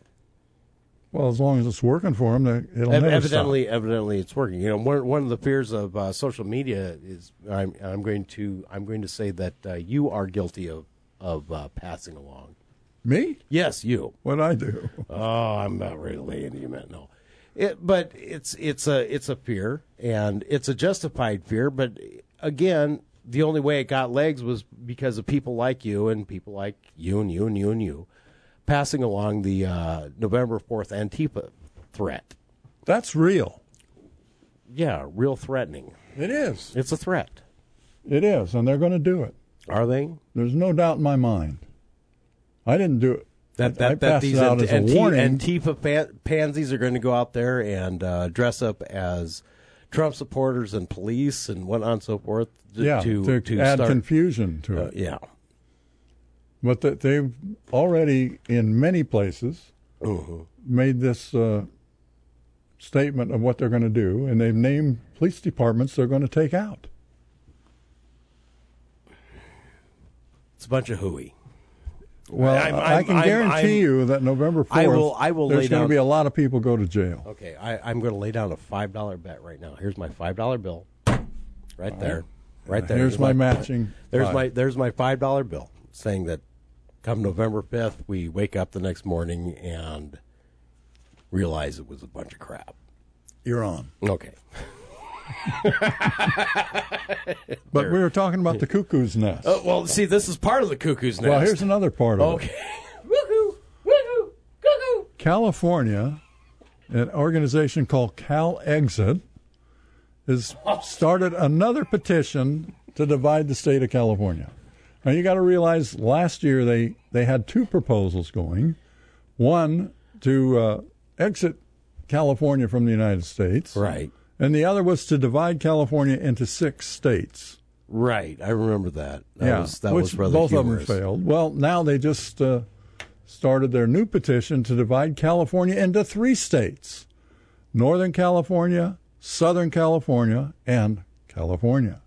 Well, as long as it's working for them, it'll Ev- never evidently, evidently, it's working. You know, one one of the fears of uh, social media is I'm I'm going to I'm going to say that uh, you are guilty of of uh, passing along. Me? Yes, you. What I do? Oh, I'm not lay into you, man. No, it, but it's it's a it's a fear, and it's a justified fear. But again, the only way it got legs was because of people like you and people like you and you and you and you passing along the uh, November fourth Antifa threat. That's real. Yeah, real threatening. It is. It's a threat. It is, and they're going to do it. Are they? There's no doubt in my mind. I didn't do it. That I that, that these Ant- as a Anti- warning. Antifa pan- pansies are going to go out there and uh, dress up as Trump supporters and police and whatnot and so forth. To, yeah, to, to, to add start, confusion to uh, it. yeah. But that they've already, in many places, Mm-hmm. made this uh, statement of what they're going to do, and they've named police departments they're going to take out. It's a bunch of hooey. Well, I'm- I I'm- can I'm- guarantee you that November 4th, I will- I will there's going to be a lot of people go to jail. Okay, I, I'm going to lay down a five dollar bet right now. Here's my five dollar bill, right there, right there. Here's my matching There's five. my there's my five dollar bill saying that come November fifth, we wake up the next morning and realize it was a bunch of crap. You're on. Okay. But we were talking about the cuckoo's nest. Uh, well, see, this is part of the cuckoo's nest. Well, here's another part of it. Okay. it. Woohoo! Woohoo! Cuckoo! California, an organization called Cal Exit, has started another petition to divide the state of California. Now you got to realize last year they, they had two proposals going. One to uh, exit California from the United States. Right. And the other was to divide California into six states. Right, I remember that. That yeah, was that which was rather both humorous. of them failed. Well, now they just uh, started their new petition to divide California into three states: Northern California, Southern California, and California.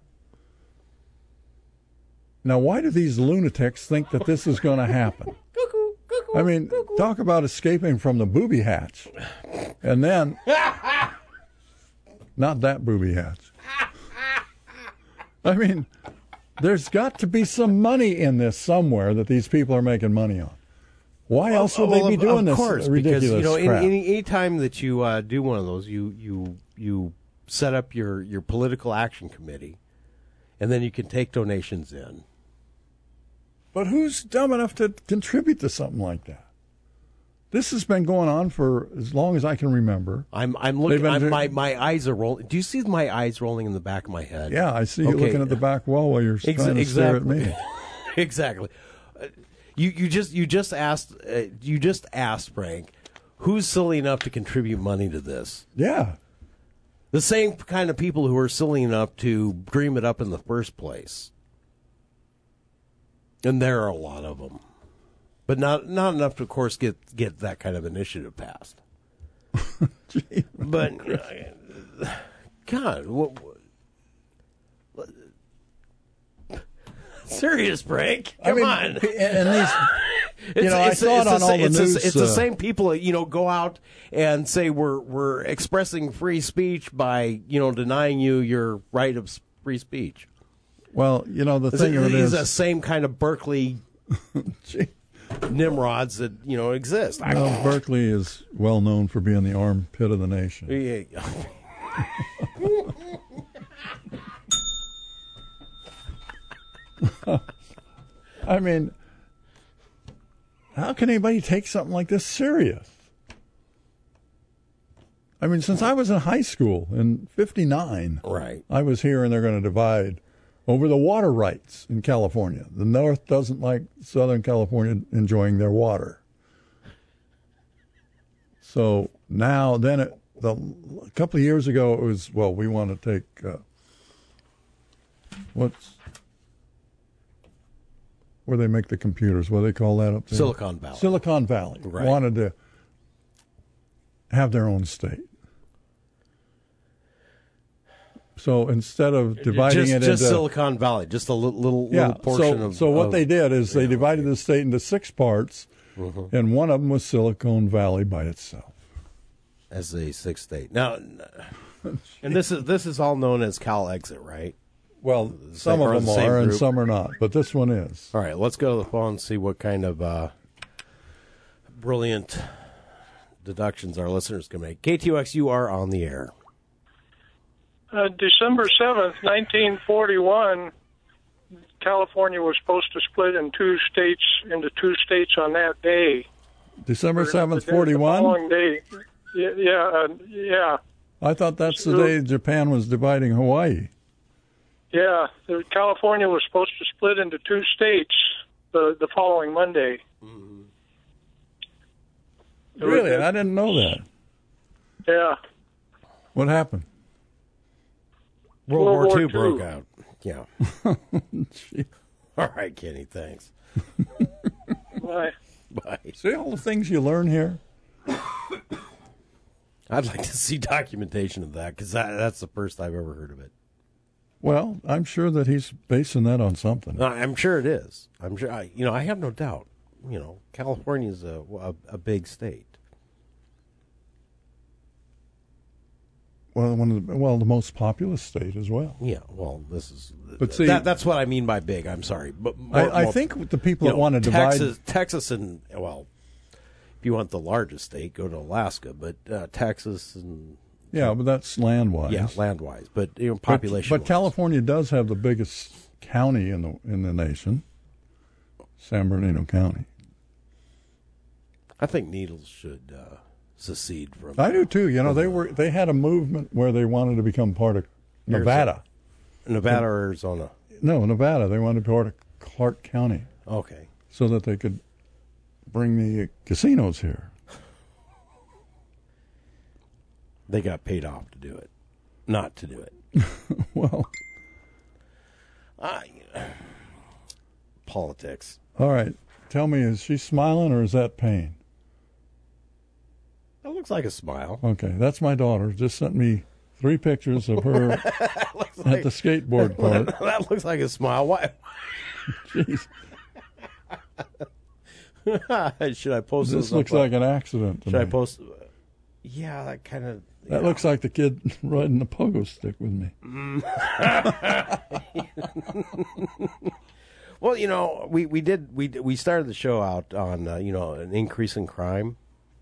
Now, why do these lunatics think that this is going to happen? I mean, talk about escaping from the booby hatch, and then not that booby hatch. I mean, there's got to be some money in this somewhere that these people are making money on. Why else would Well, they be of- doing of this course, ridiculous because you know, crap? any, any time that you uh, do one of those, you you you set up your your political action committee, and then you can take donations in. But who's dumb enough to contribute to something like that? This has been going on for as long as I can remember. I'm I'm looking. I'm, my my eyes are rolling. Do you see my eyes rolling in the back of my head? Yeah, I see you Okay. looking at the back wall while you're Ex- trying to stare at me. exactly. Uh, you you just you just asked uh, you just asked Frank, who's silly enough to contribute money to this? Yeah. The same kind of people who are silly enough to dream it up in the first place. And there are a lot of them. But not not enough to of course get get that kind of initiative passed. but uh, God, what, what, serious? I Come mean, on. and these, you It's- know, I it's- saw it's it on the all the it's news. The, it's the uh, same people that you know go out and say we're we're expressing free speech by you know denying you your right of free speech. Well, you know the thing of it is, the same kind of Berkeley nimrods that you know exist. Well, Berkeley is well known for being the armpit of the nation. Yeah. I mean, how can anybody take something like this serious? I mean, since I was in high school in '59, right? I was here, and they're going to divide over the water rights in California. The North doesn't like Southern California enjoying their water, so now then it, the, a couple of years ago it was well, we want to take uh, what's where they make the computers. What do they call that up there? Silicon Valley. Silicon Valley Right. wanted to have their own state. So instead of dividing just, it just into Silicon Valley, just a little little, yeah, little portion so, of. so what of- they did is they divided the state into six parts, Mhm. and one of them was Silicon Valley by itself. as a sixth state now, and this is this is all known as Cal Exit, right? Well, some of them are, and some are not, but this one is. All right, let's go to the phone and see what kind of uh, brilliant deductions our listeners can make. KTOX, you are on the air. Uh, December 7th, 1941, California was supposed to split in two states into two states on that day. December seventh, day- forty The one. following day. Yeah, yeah, uh, yeah, I thought that's the day Japan was dividing Hawaii. yeah. California was supposed to split into two states the the following Monday. Was Really, that- I didn't know that. Yeah. What happened? World, World War War II II. broke out. Yeah. All right, Kenny. Thanks. Bye. Bye. See all the things you learn here. I'd like to see documentation of that because that, that's the first I've ever heard of it. Well, I'm sure that he's basing that on something. I'm sure it is. I'm sure. I, you know, I have no doubt. You know, California is a, a a big state. Well, one of the, well, the most populous state as well. Yeah. Well, this is. But see- that, that's what I mean by big. I'm sorry, but I- more- I more- think the people that know, wanna divide- Texas, Texas, and well, if you want the largest state, go to Alaska. But uh, Texas and Yeah, but that's land wise. yeah, land wise, but you know, But- population. But, California does have the biggest county in the in the nation, San Bernardino County. I think Needles should uh, secede from. I do too. You know, they were they had a movement where they wanted to become part of Nevada. Nevada or Arizona. No, Nevada. They wanted to be part of Clark County. Okay. So that they could bring the casinos here. They got paid off to do it, not to do it. well, I, politics. all right. Tell me, is she smiling or is that pain? That looks like a smile. Okay, that's my daughter. Just sent me three pictures of her at like- the skateboard park. that looks like a smile. Why? Jeez. Should I post This this? looks like an accident Should I me. post? Yeah, that kind of. That looks like the kid riding the pogo stick with me. Well, you know, we, we did we we started the show out on uh, you know an increase in crime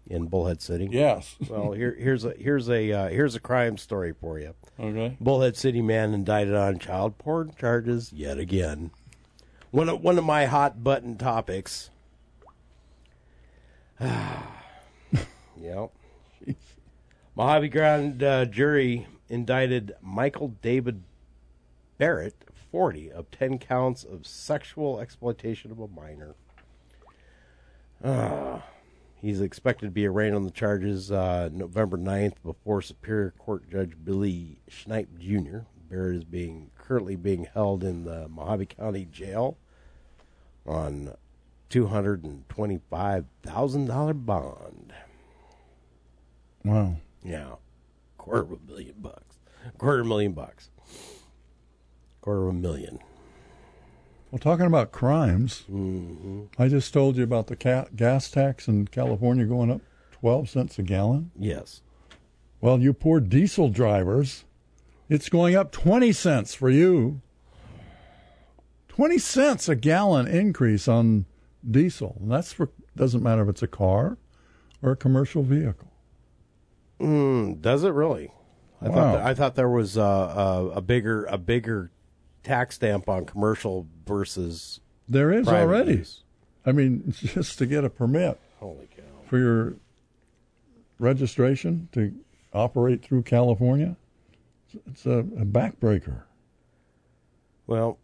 in Bullhead City. Yes. Well, here here's a here's a uh, here's a crime story for you. Okay. Bullhead City man indicted on child porn charges yet again. One of one of my hot button topics. yep. Mohave Grand uh, jury indicted Michael David Barrett, 40, of 10 counts of sexual exploitation of a minor. Ah. He's expected to be arraigned on the charges uh, November 9th before Superior Court Judge Billy Schneip Jr. Barrett is being currently being held in the Mohave County Jail on $225,000 bond. Wow. Yeah, quarter of a million bucks. Quarter of a million bucks. Quarter of a million. Well, talking about crimes, Mm-hmm. I just told you about the ca- gas tax in California going up 12 cents a gallon. Yes. Well, you poor diesel drivers, it's going up 20 cents for you. 20 cents a gallon increase on diesel. And that's for doesn't matter if it's a car or a commercial vehicle. Mm, does it really? I Wow. thought that, I thought there was a, a, a bigger a bigger tax stamp on commercial versus There is private already. use. I mean, just to get a permit Holy cow! for your registration to operate through California, it's a, a backbreaker. Well,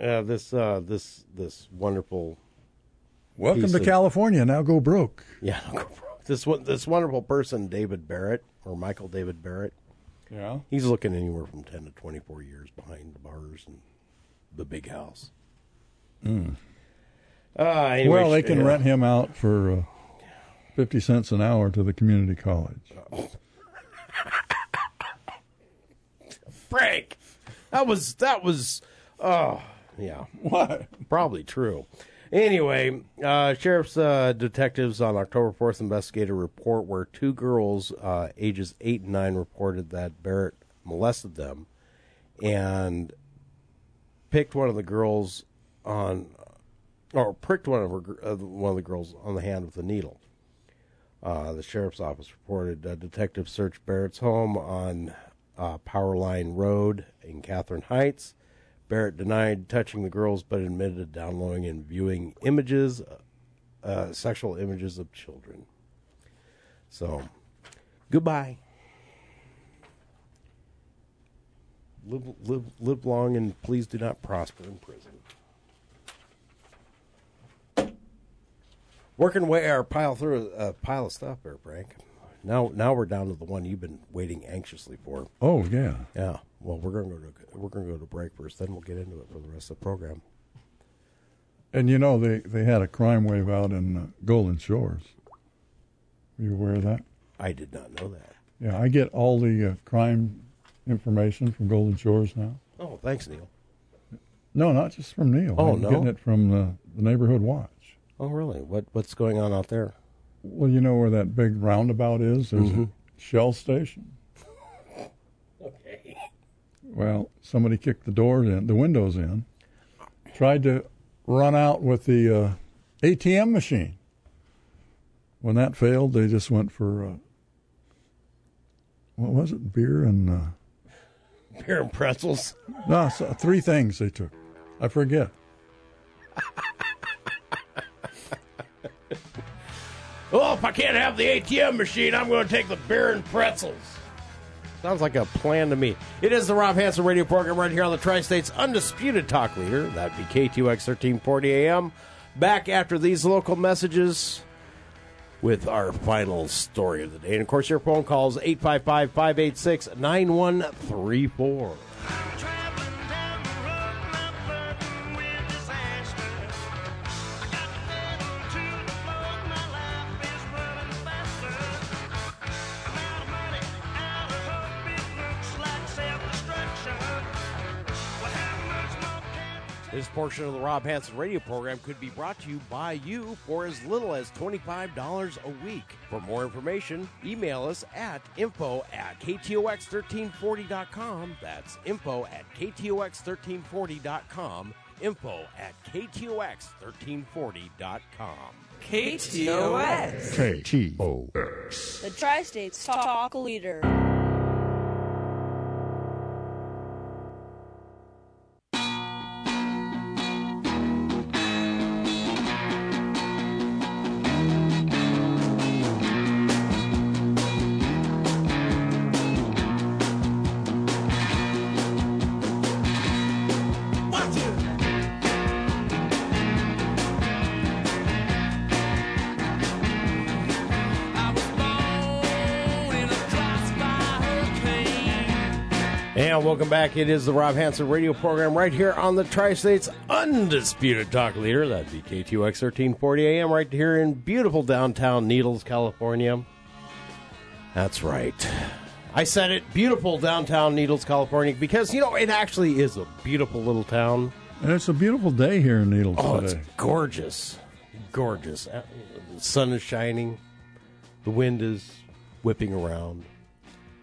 uh, this uh, this this wonderful Welcome to of- California. Now go broke. Yeah, go broke. this one this wonderful person, David Barrett or Michael David Barrett. Yeah. He's looking anywhere from ten to twenty four years behind the bars and the big house. Mm. Uh, anyway, well, they can rent him out for uh, 50 cents an hour to the community college. Frank. That was that was oh yeah. What? Probably true. Anyway, uh, sheriff's uh, detectives on October fourth investigated a report where two girls, uh, ages eight and nine, reported that Barrett molested them, and picked one of the girls on, or pricked one of her, uh, one of the girls on the hand with a needle. Uh, the sheriff's office reported uh, detectives searched Barrett's home on uh, Powerline Road in Katherine Heights. Barrett denied touching the girls, but admitted to downloading and viewing images, uh, sexual images of children. So, goodbye. Live, live, live long, and please do not prosper in prison. Working way our pile through a pile of stuff there, Frank. Now, now we're down to the one you've been waiting anxiously for. Oh, yeah. Yeah. Well, we're gonna go to we're gonna go to break first. Then we'll get into it for the rest of the program. And you know, they, they had a crime wave out in uh, Golden Shores. Were you aware of that? I did not know that. Yeah, I get all the uh, crime information from Golden Shores now. Oh, thanks, Neil. No, not just from Neil. Oh, I'm no? getting it from the, the neighborhood watch. Oh, really? What What's going on out there? Well, you know where that big roundabout is? There's Mhm. a Shell station. Okay. Well, somebody kicked the doors in, the windows in, tried to run out with the uh, ATM machine. When that failed, they just went for uh, what was it? Beer and uh, Beer and pretzels. no, so three things they took. I forget. Oh, if I can't have the ATM machine, I'm going to take the beer and pretzels. Sounds like a plan to me. It is the Rob Hanson radio program right here on the Tri State's undisputed talk leader. That'd be KTOX 1340 AM. Back after these local messages with our final story of the day. And of course, your phone calls 855 586 9134. This portion of the Rob Hanson radio program could be brought to you by you for as little as $25 a week. For more information, email us at info at KTOX1340.com. That's info at KTOX1340.com. Info at KTOX1340.com. KTOX. KTOX. The Tri States Talk Leader. And welcome back. It is the Rob Hanson radio program right here on the Tri States Undisputed Talk Leader. That'd be KTOX 1340 AM right here in beautiful downtown Needles, California. That's right. I said it, beautiful downtown Needles, California, because, you know, it actually is a beautiful little town. And it's a beautiful day here in Needles Oh, today. it's gorgeous. Gorgeous. Uh, The sun is shining. The wind is whipping around.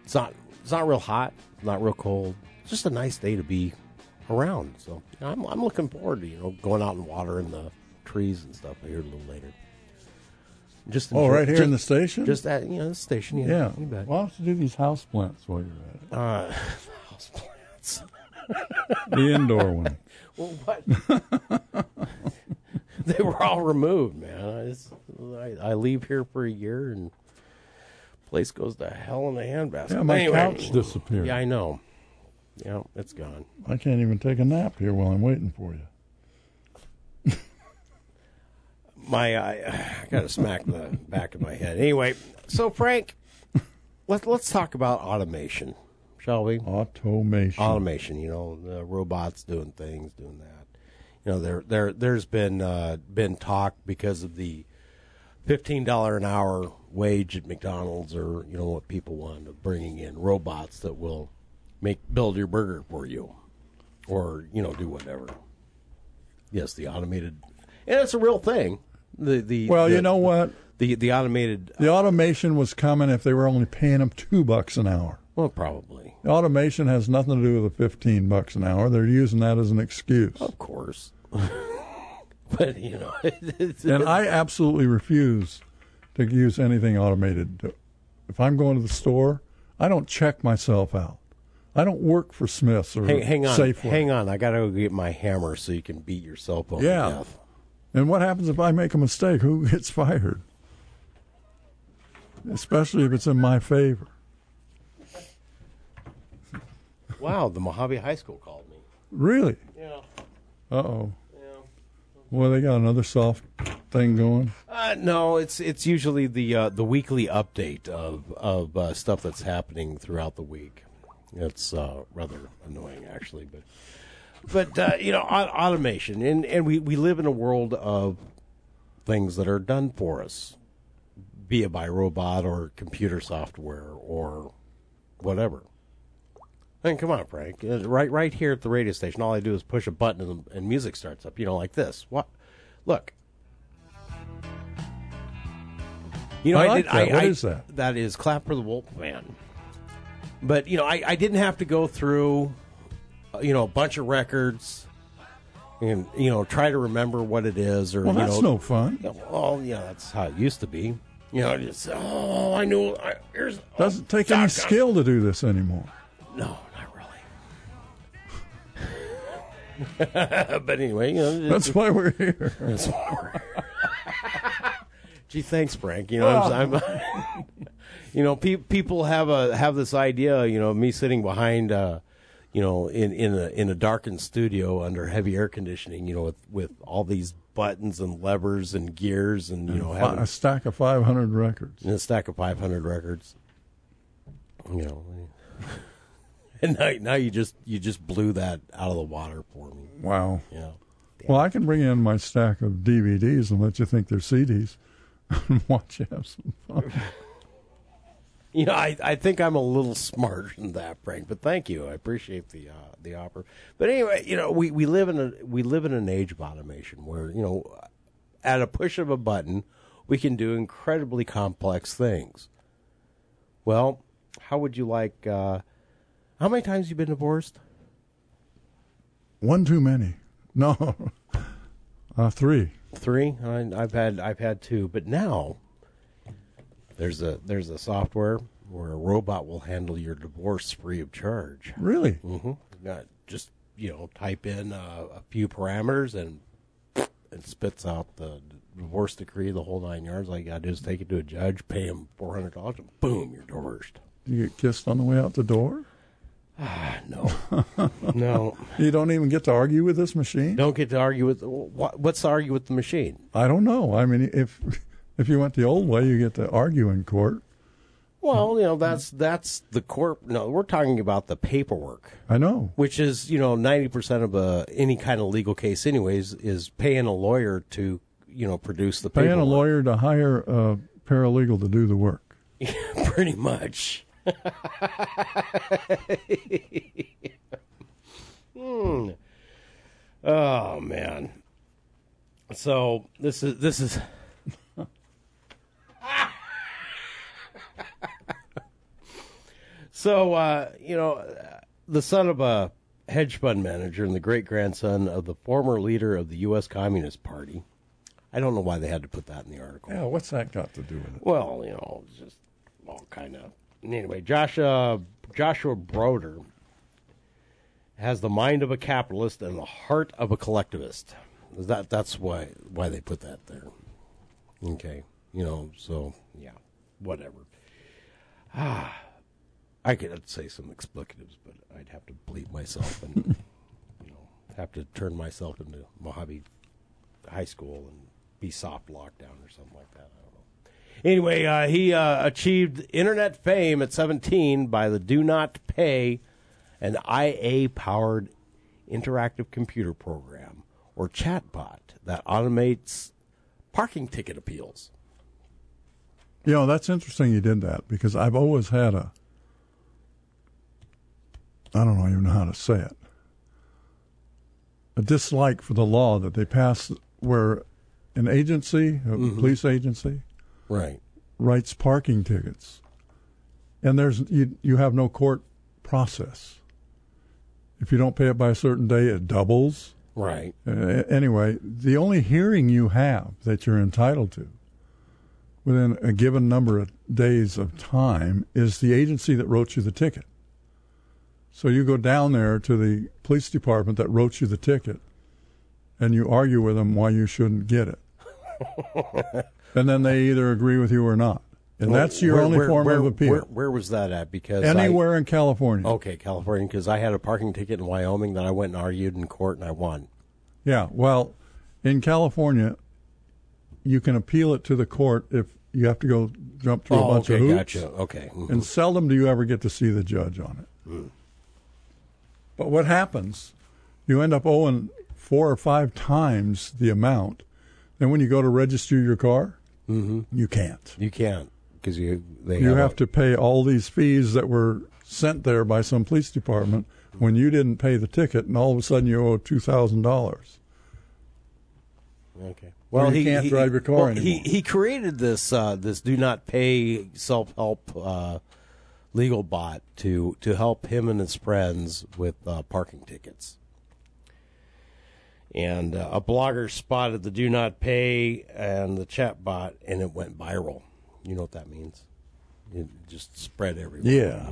It's not it's not real hot, not real cold. It's just a nice day to be around. So I'm I'm looking forward to, you know, going out and watering the trees and stuff here a little later. Just Oh, right here just- in the station? Just at you know the station, yeah. Yeah. You bet. We'll have to do these house plants while you're at it. Uh, house plants. The indoor one. Well, what? they were all removed, man. I, just, I, I leave here for a year and place goes to hell in a handbasket. Yeah, my Anyway, couch disappeared. Yeah, I know. Yeah, it's gone. I can't even take a nap here while I'm waiting for you. My I, I got to smack the back of my head. Anyway, so Frank, let's let's talk about automation, shall we? Automation. Automation. You know, the robots doing things, doing that. You know, there there there's been uh, been talk because of the fifteen dollar an hour wage at McDonald's, or you know what people want of bringing in robots that will make build your burger for you, or you know do whatever. Yes, the automated, and it's a real thing. The the Well, the- you know what? the the automated. Uh, the automation was coming if they were only paying them two bucks an hour. Well, probably. The automation has nothing to do with the fifteen bucks an hour. They're using that as an excuse. Of course. but you know, it's, And I absolutely refuse to use anything automated. If I'm going to the store, I don't check myself out. I don't work for Smith's or hang, hang on, Safeway. hang on. I got to go get my hammer so you can beat your cell phone. Yeah. death. And what happens if I make a mistake? Who gets fired? Especially if it's in my favor. Wow, the Mohave High School called me. Really? Yeah. Uh oh. Well, they got another soft thing going. Uh, no, it's it's usually the uh, the weekly update of of uh, stuff that's happening throughout the week. It's uh, rather annoying, actually, but but uh, you know, au- automation, and and we we live in a world of things that are done for us be it by robot or computer software or whatever. I mean, come on, Frank. Uh, Right, right here at the radio station, all I do is push a button and, and music starts up. You know, like this. What? Look. You know, I I, like did. that. I, What I- is that? That is clap for the wolf man. But you know, I, I didn't have to go through, uh, you know, a bunch of records, and you know, try to remember what it is, or Well, you that's know, no fun. yeah, well, yeah, that's how it used to be. You know, just oh, I knew. I, here's Doesn't take any Doc. skill to do this anymore. No, but anyway, you know, That's why we're here. That's why we're here. Gee, thanks, Frank. You know, I'm, I'm you know, pe- people have a have this idea. You know, me sitting behind, uh, you know, in in a in a darkened studio under heavy air conditioning. You know, with with all these buttons and levers and gears, and you know, Fi- having a stack of 500 records. and a stack of 500 records. You know, and now, now you just you just blew that out of the water for me. Wow. Yeah. Well, I can bring in my stack of DVDs and let you think they're CDs and watch you have some fun. You know, I, I think I'm a little smarter than that, Frank. But thank you. I appreciate the uh, the offer. But anyway, you know, we, we live in a we live in an age of automation where you know, at a push of a button, we can do incredibly complex things. Well, how would you like? Uh, how many times you been divorced? One too many. No. Uh, three. Three. I, I've had I've had two, but now there's a there's a software where a robot will handle your divorce free of charge. Really? Mm-hmm. Not just you know type in uh, a few parameters and it spits out the divorce decree, the whole nine yards. All you gotta do is take it to a judge, pay him four hundred dollars, and boom, you're divorced. You get kissed on the way out the door? no. no. You don't even get to argue with this machine? Don't get to argue with what's to argue with the machine. I don't know. I mean, if if you went the old way, you get to argue in court. Well, you know that's that's the corp. No, we're talking about the paperwork. I know. which is you know ninety percent of a any kind of legal case, anyways, is paying a lawyer to you know produce the Paying a lawyer to hire a paralegal to do the work. pretty much. Hmm. Oh man. So this is this is. so uh, you know, the son of a hedge fund manager and the great grandson of the former leader of the U.S. Communist Party. I don't know why they had to put that in the article. Yeah, what's that got to do with it? Well, you know, just all kind of. Anyway, Joshua Joshua Browder has the mind of a capitalist and the heart of a collectivist. That that's why why they put that there. Okay, you know, so yeah, whatever. Ah, I could say some explicatives, but I'd have to bleep myself and you know have to turn myself into Mohave High School and be soft lockdown or something like that. I don't know. Anyway, uh, he uh, achieved internet fame at 17 by the Do Not Pay, an IA powered interactive computer program or chatbot that automates parking ticket appeals. You know, that's interesting you did that because I've always had a, I don't even know how to say it, a dislike for the law that they passed where an agency, a police agency, Right. writes parking tickets, and there's you you have no court process. If you don't pay it by a certain day, it doubles. Right. Uh, anyway, the only hearing you have that you're entitled to within a given number of days of time is the agency that wrote you the ticket. So you go down there to the police department that wrote you the ticket and you argue with them why you shouldn't get it. and then they either agree with you or not. And that's your Where- only where- form where- of appeal. Where, where was that at? Because I- Anywhere in California. Okay, California, because I had a parking ticket in Wyoming that I went and argued in court and I won. Yeah, well, in California, you can appeal it to the court if you have to go jump through Oh, a bunch okay, of hoops. gotcha. Okay, mhm. And seldom do you ever get to see the judge on it. Mm. But what happens? You end up owing four or five times the amount. Then when you go to register your car, Mm-hmm. You can't. You can't because you they you have, have to pay all these fees that were sent there by some police department when you didn't pay the ticket, and all of a sudden you owe two thousand dollars. Okay. Or Well, you he can't he, drive your car well, anymore. He he created this uh, this do not pay self help uh, legal bot to to help him and his friends with uh, parking tickets. And uh, a blogger spotted the do not pay and the chat bot, and it went viral. You know what that means? It just spread everywhere. Yeah.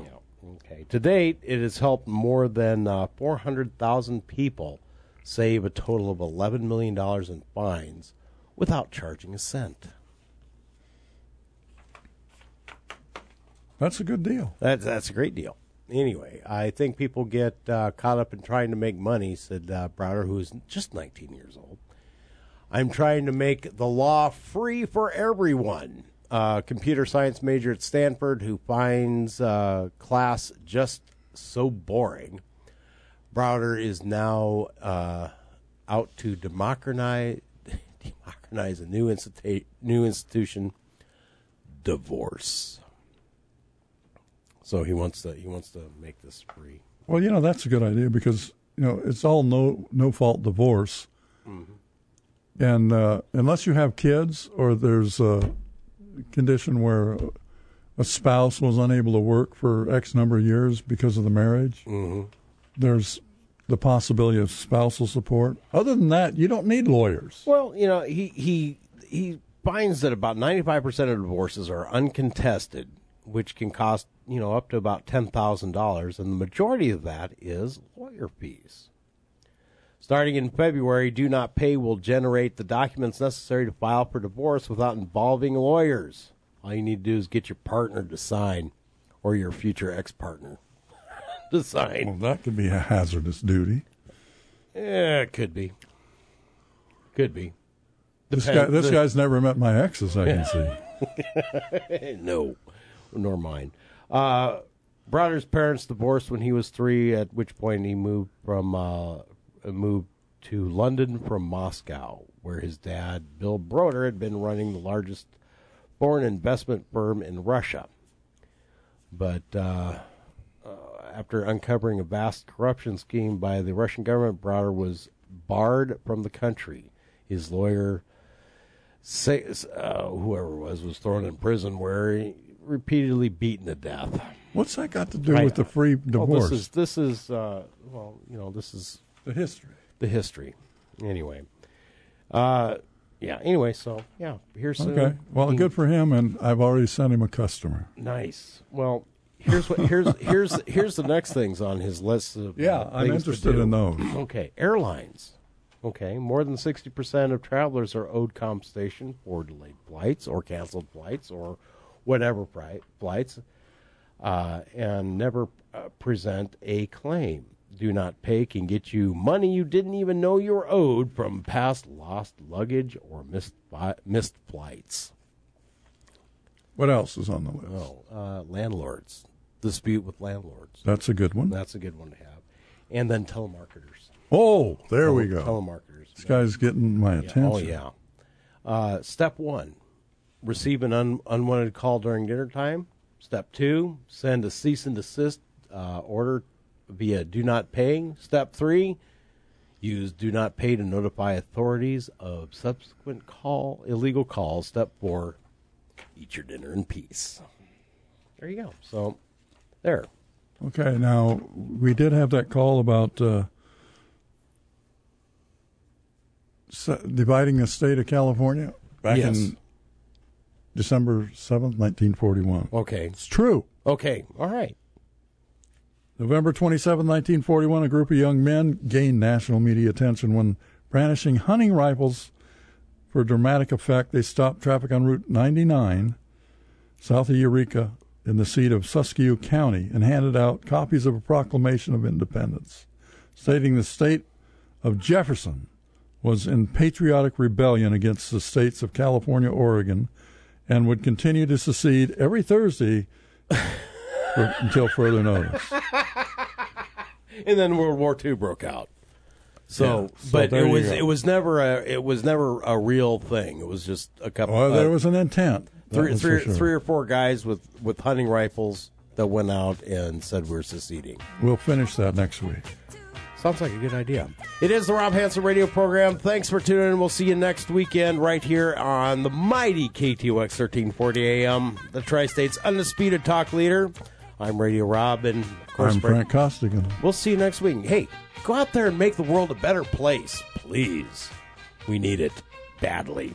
Okay. To date, it has helped more than uh, 400,000 people save a total of $11 million in fines without charging a cent. That's a good deal. That's, that's a great deal. Anyway, I think people get uh, caught up in trying to make money, said uh, Browder, who is just 19 years old. I'm trying to make the law free for everyone. Uh, computer science major at Stanford who finds uh, class just so boring. Browder is now uh, out to democratize, democratize a new, institu- new institution, divorce. So he wants to he wants to make this free. Well, you know that's a good idea because you know it's all no no fault divorce, and uh, unless you have kids or there's a condition where a spouse was unable to work for X number of years because of the marriage, Mhm. there's the possibility of spousal support. Other than that, you don't need lawyers. Well, you know, he he he finds that about ninety five percent of divorces are uncontested, which can cost you know up to about ten thousand dollars, and the majority of that is lawyer fees. Starting in February, Do Not Pay will generate the documents necessary to file for divorce without involving lawyers. All you need to do is get your partner to sign, or your future ex partner to sign. Well, that could be a hazardous duty. Yeah, it could be. Could be. This guy, this the- guy's never met my exes. I can see. no, nor mine. Uh, parents divorced when he was three, at which point he moved from uh, moved to London from Moscow, where his dad, Bill Browder, had been running the largest foreign investment firm in Russia. But uh, uh, after uncovering a vast corruption scheme by the Russian government, Browder was barred from the country. His lawyer say, uh, whoever it was was thrown in prison where he repeatedly beaten to death. What's that got to do I- with the free Well, divorce? this is this is uh, well, you know, this is the history. The history. Anyway, uh, yeah. Anyway, so yeah, here's uh, Okay. Well, good for him, and I've already sent him a customer. Nice. Well, here's what here's here's here's the next things on his list of Yeah, uh, I'm interested in those. Okay, airlines. Okay, more than sixty percent of travelers are owed compensation for delayed flights or canceled flights or whatever flights, uh, and never uh, present a claim. Do not pay can get you money you didn't even know you were owed from past lost luggage or missed fi- missed flights. What else is on the list? Oh, uh, landlords. Dispute with landlords. That's a good one. That's a good one to have. And then telemarketers. Oh, there we go. Telemarketers. This guy's getting my Yeah. attention. Oh, yeah. Uh, step one, receive an un- unwanted call during dinner time. Step two, send a cease and desist uh, order via do not pay. Step three, use do not pay to notify authorities of subsequent call illegal calls. Step four, eat your dinner in peace. There you go. So, there. Okay, now we did have that call about uh, dividing the state of California back Yes. in December seventh, nineteen forty-one. Okay, it's true. Okay, all right. November 27, 1941, a group of young men gained national media attention when brandishing hunting rifles for dramatic effect. They stopped traffic on Route 99 south of Yreka in the seat of Siskiyou County and handed out copies of a proclamation of independence stating the state of Jefferson was in patriotic rebellion against the states of California, Oregon, and would continue to secede every Thursday for, until further notice. And then World War II broke out. So, Yeah. So but it was go. it was never a it was never a real thing. It was just a couple. Well, there uh, was an intent. Three, three, sure. three or four guys with with hunting rifles that went out and said we're seceding. We'll finish that next week. Sounds like a good idea. It is the Rob Hanson radio program. Thanks for tuning in. We'll see you next weekend right here on the mighty KTOX 1340 AM, the Tri States undisputed talk leader. I'm Radio Rob, and of course, I'm Frank Costigan. We'll see you next week. Hey, go out there and make the world a better place, please. We need it badly.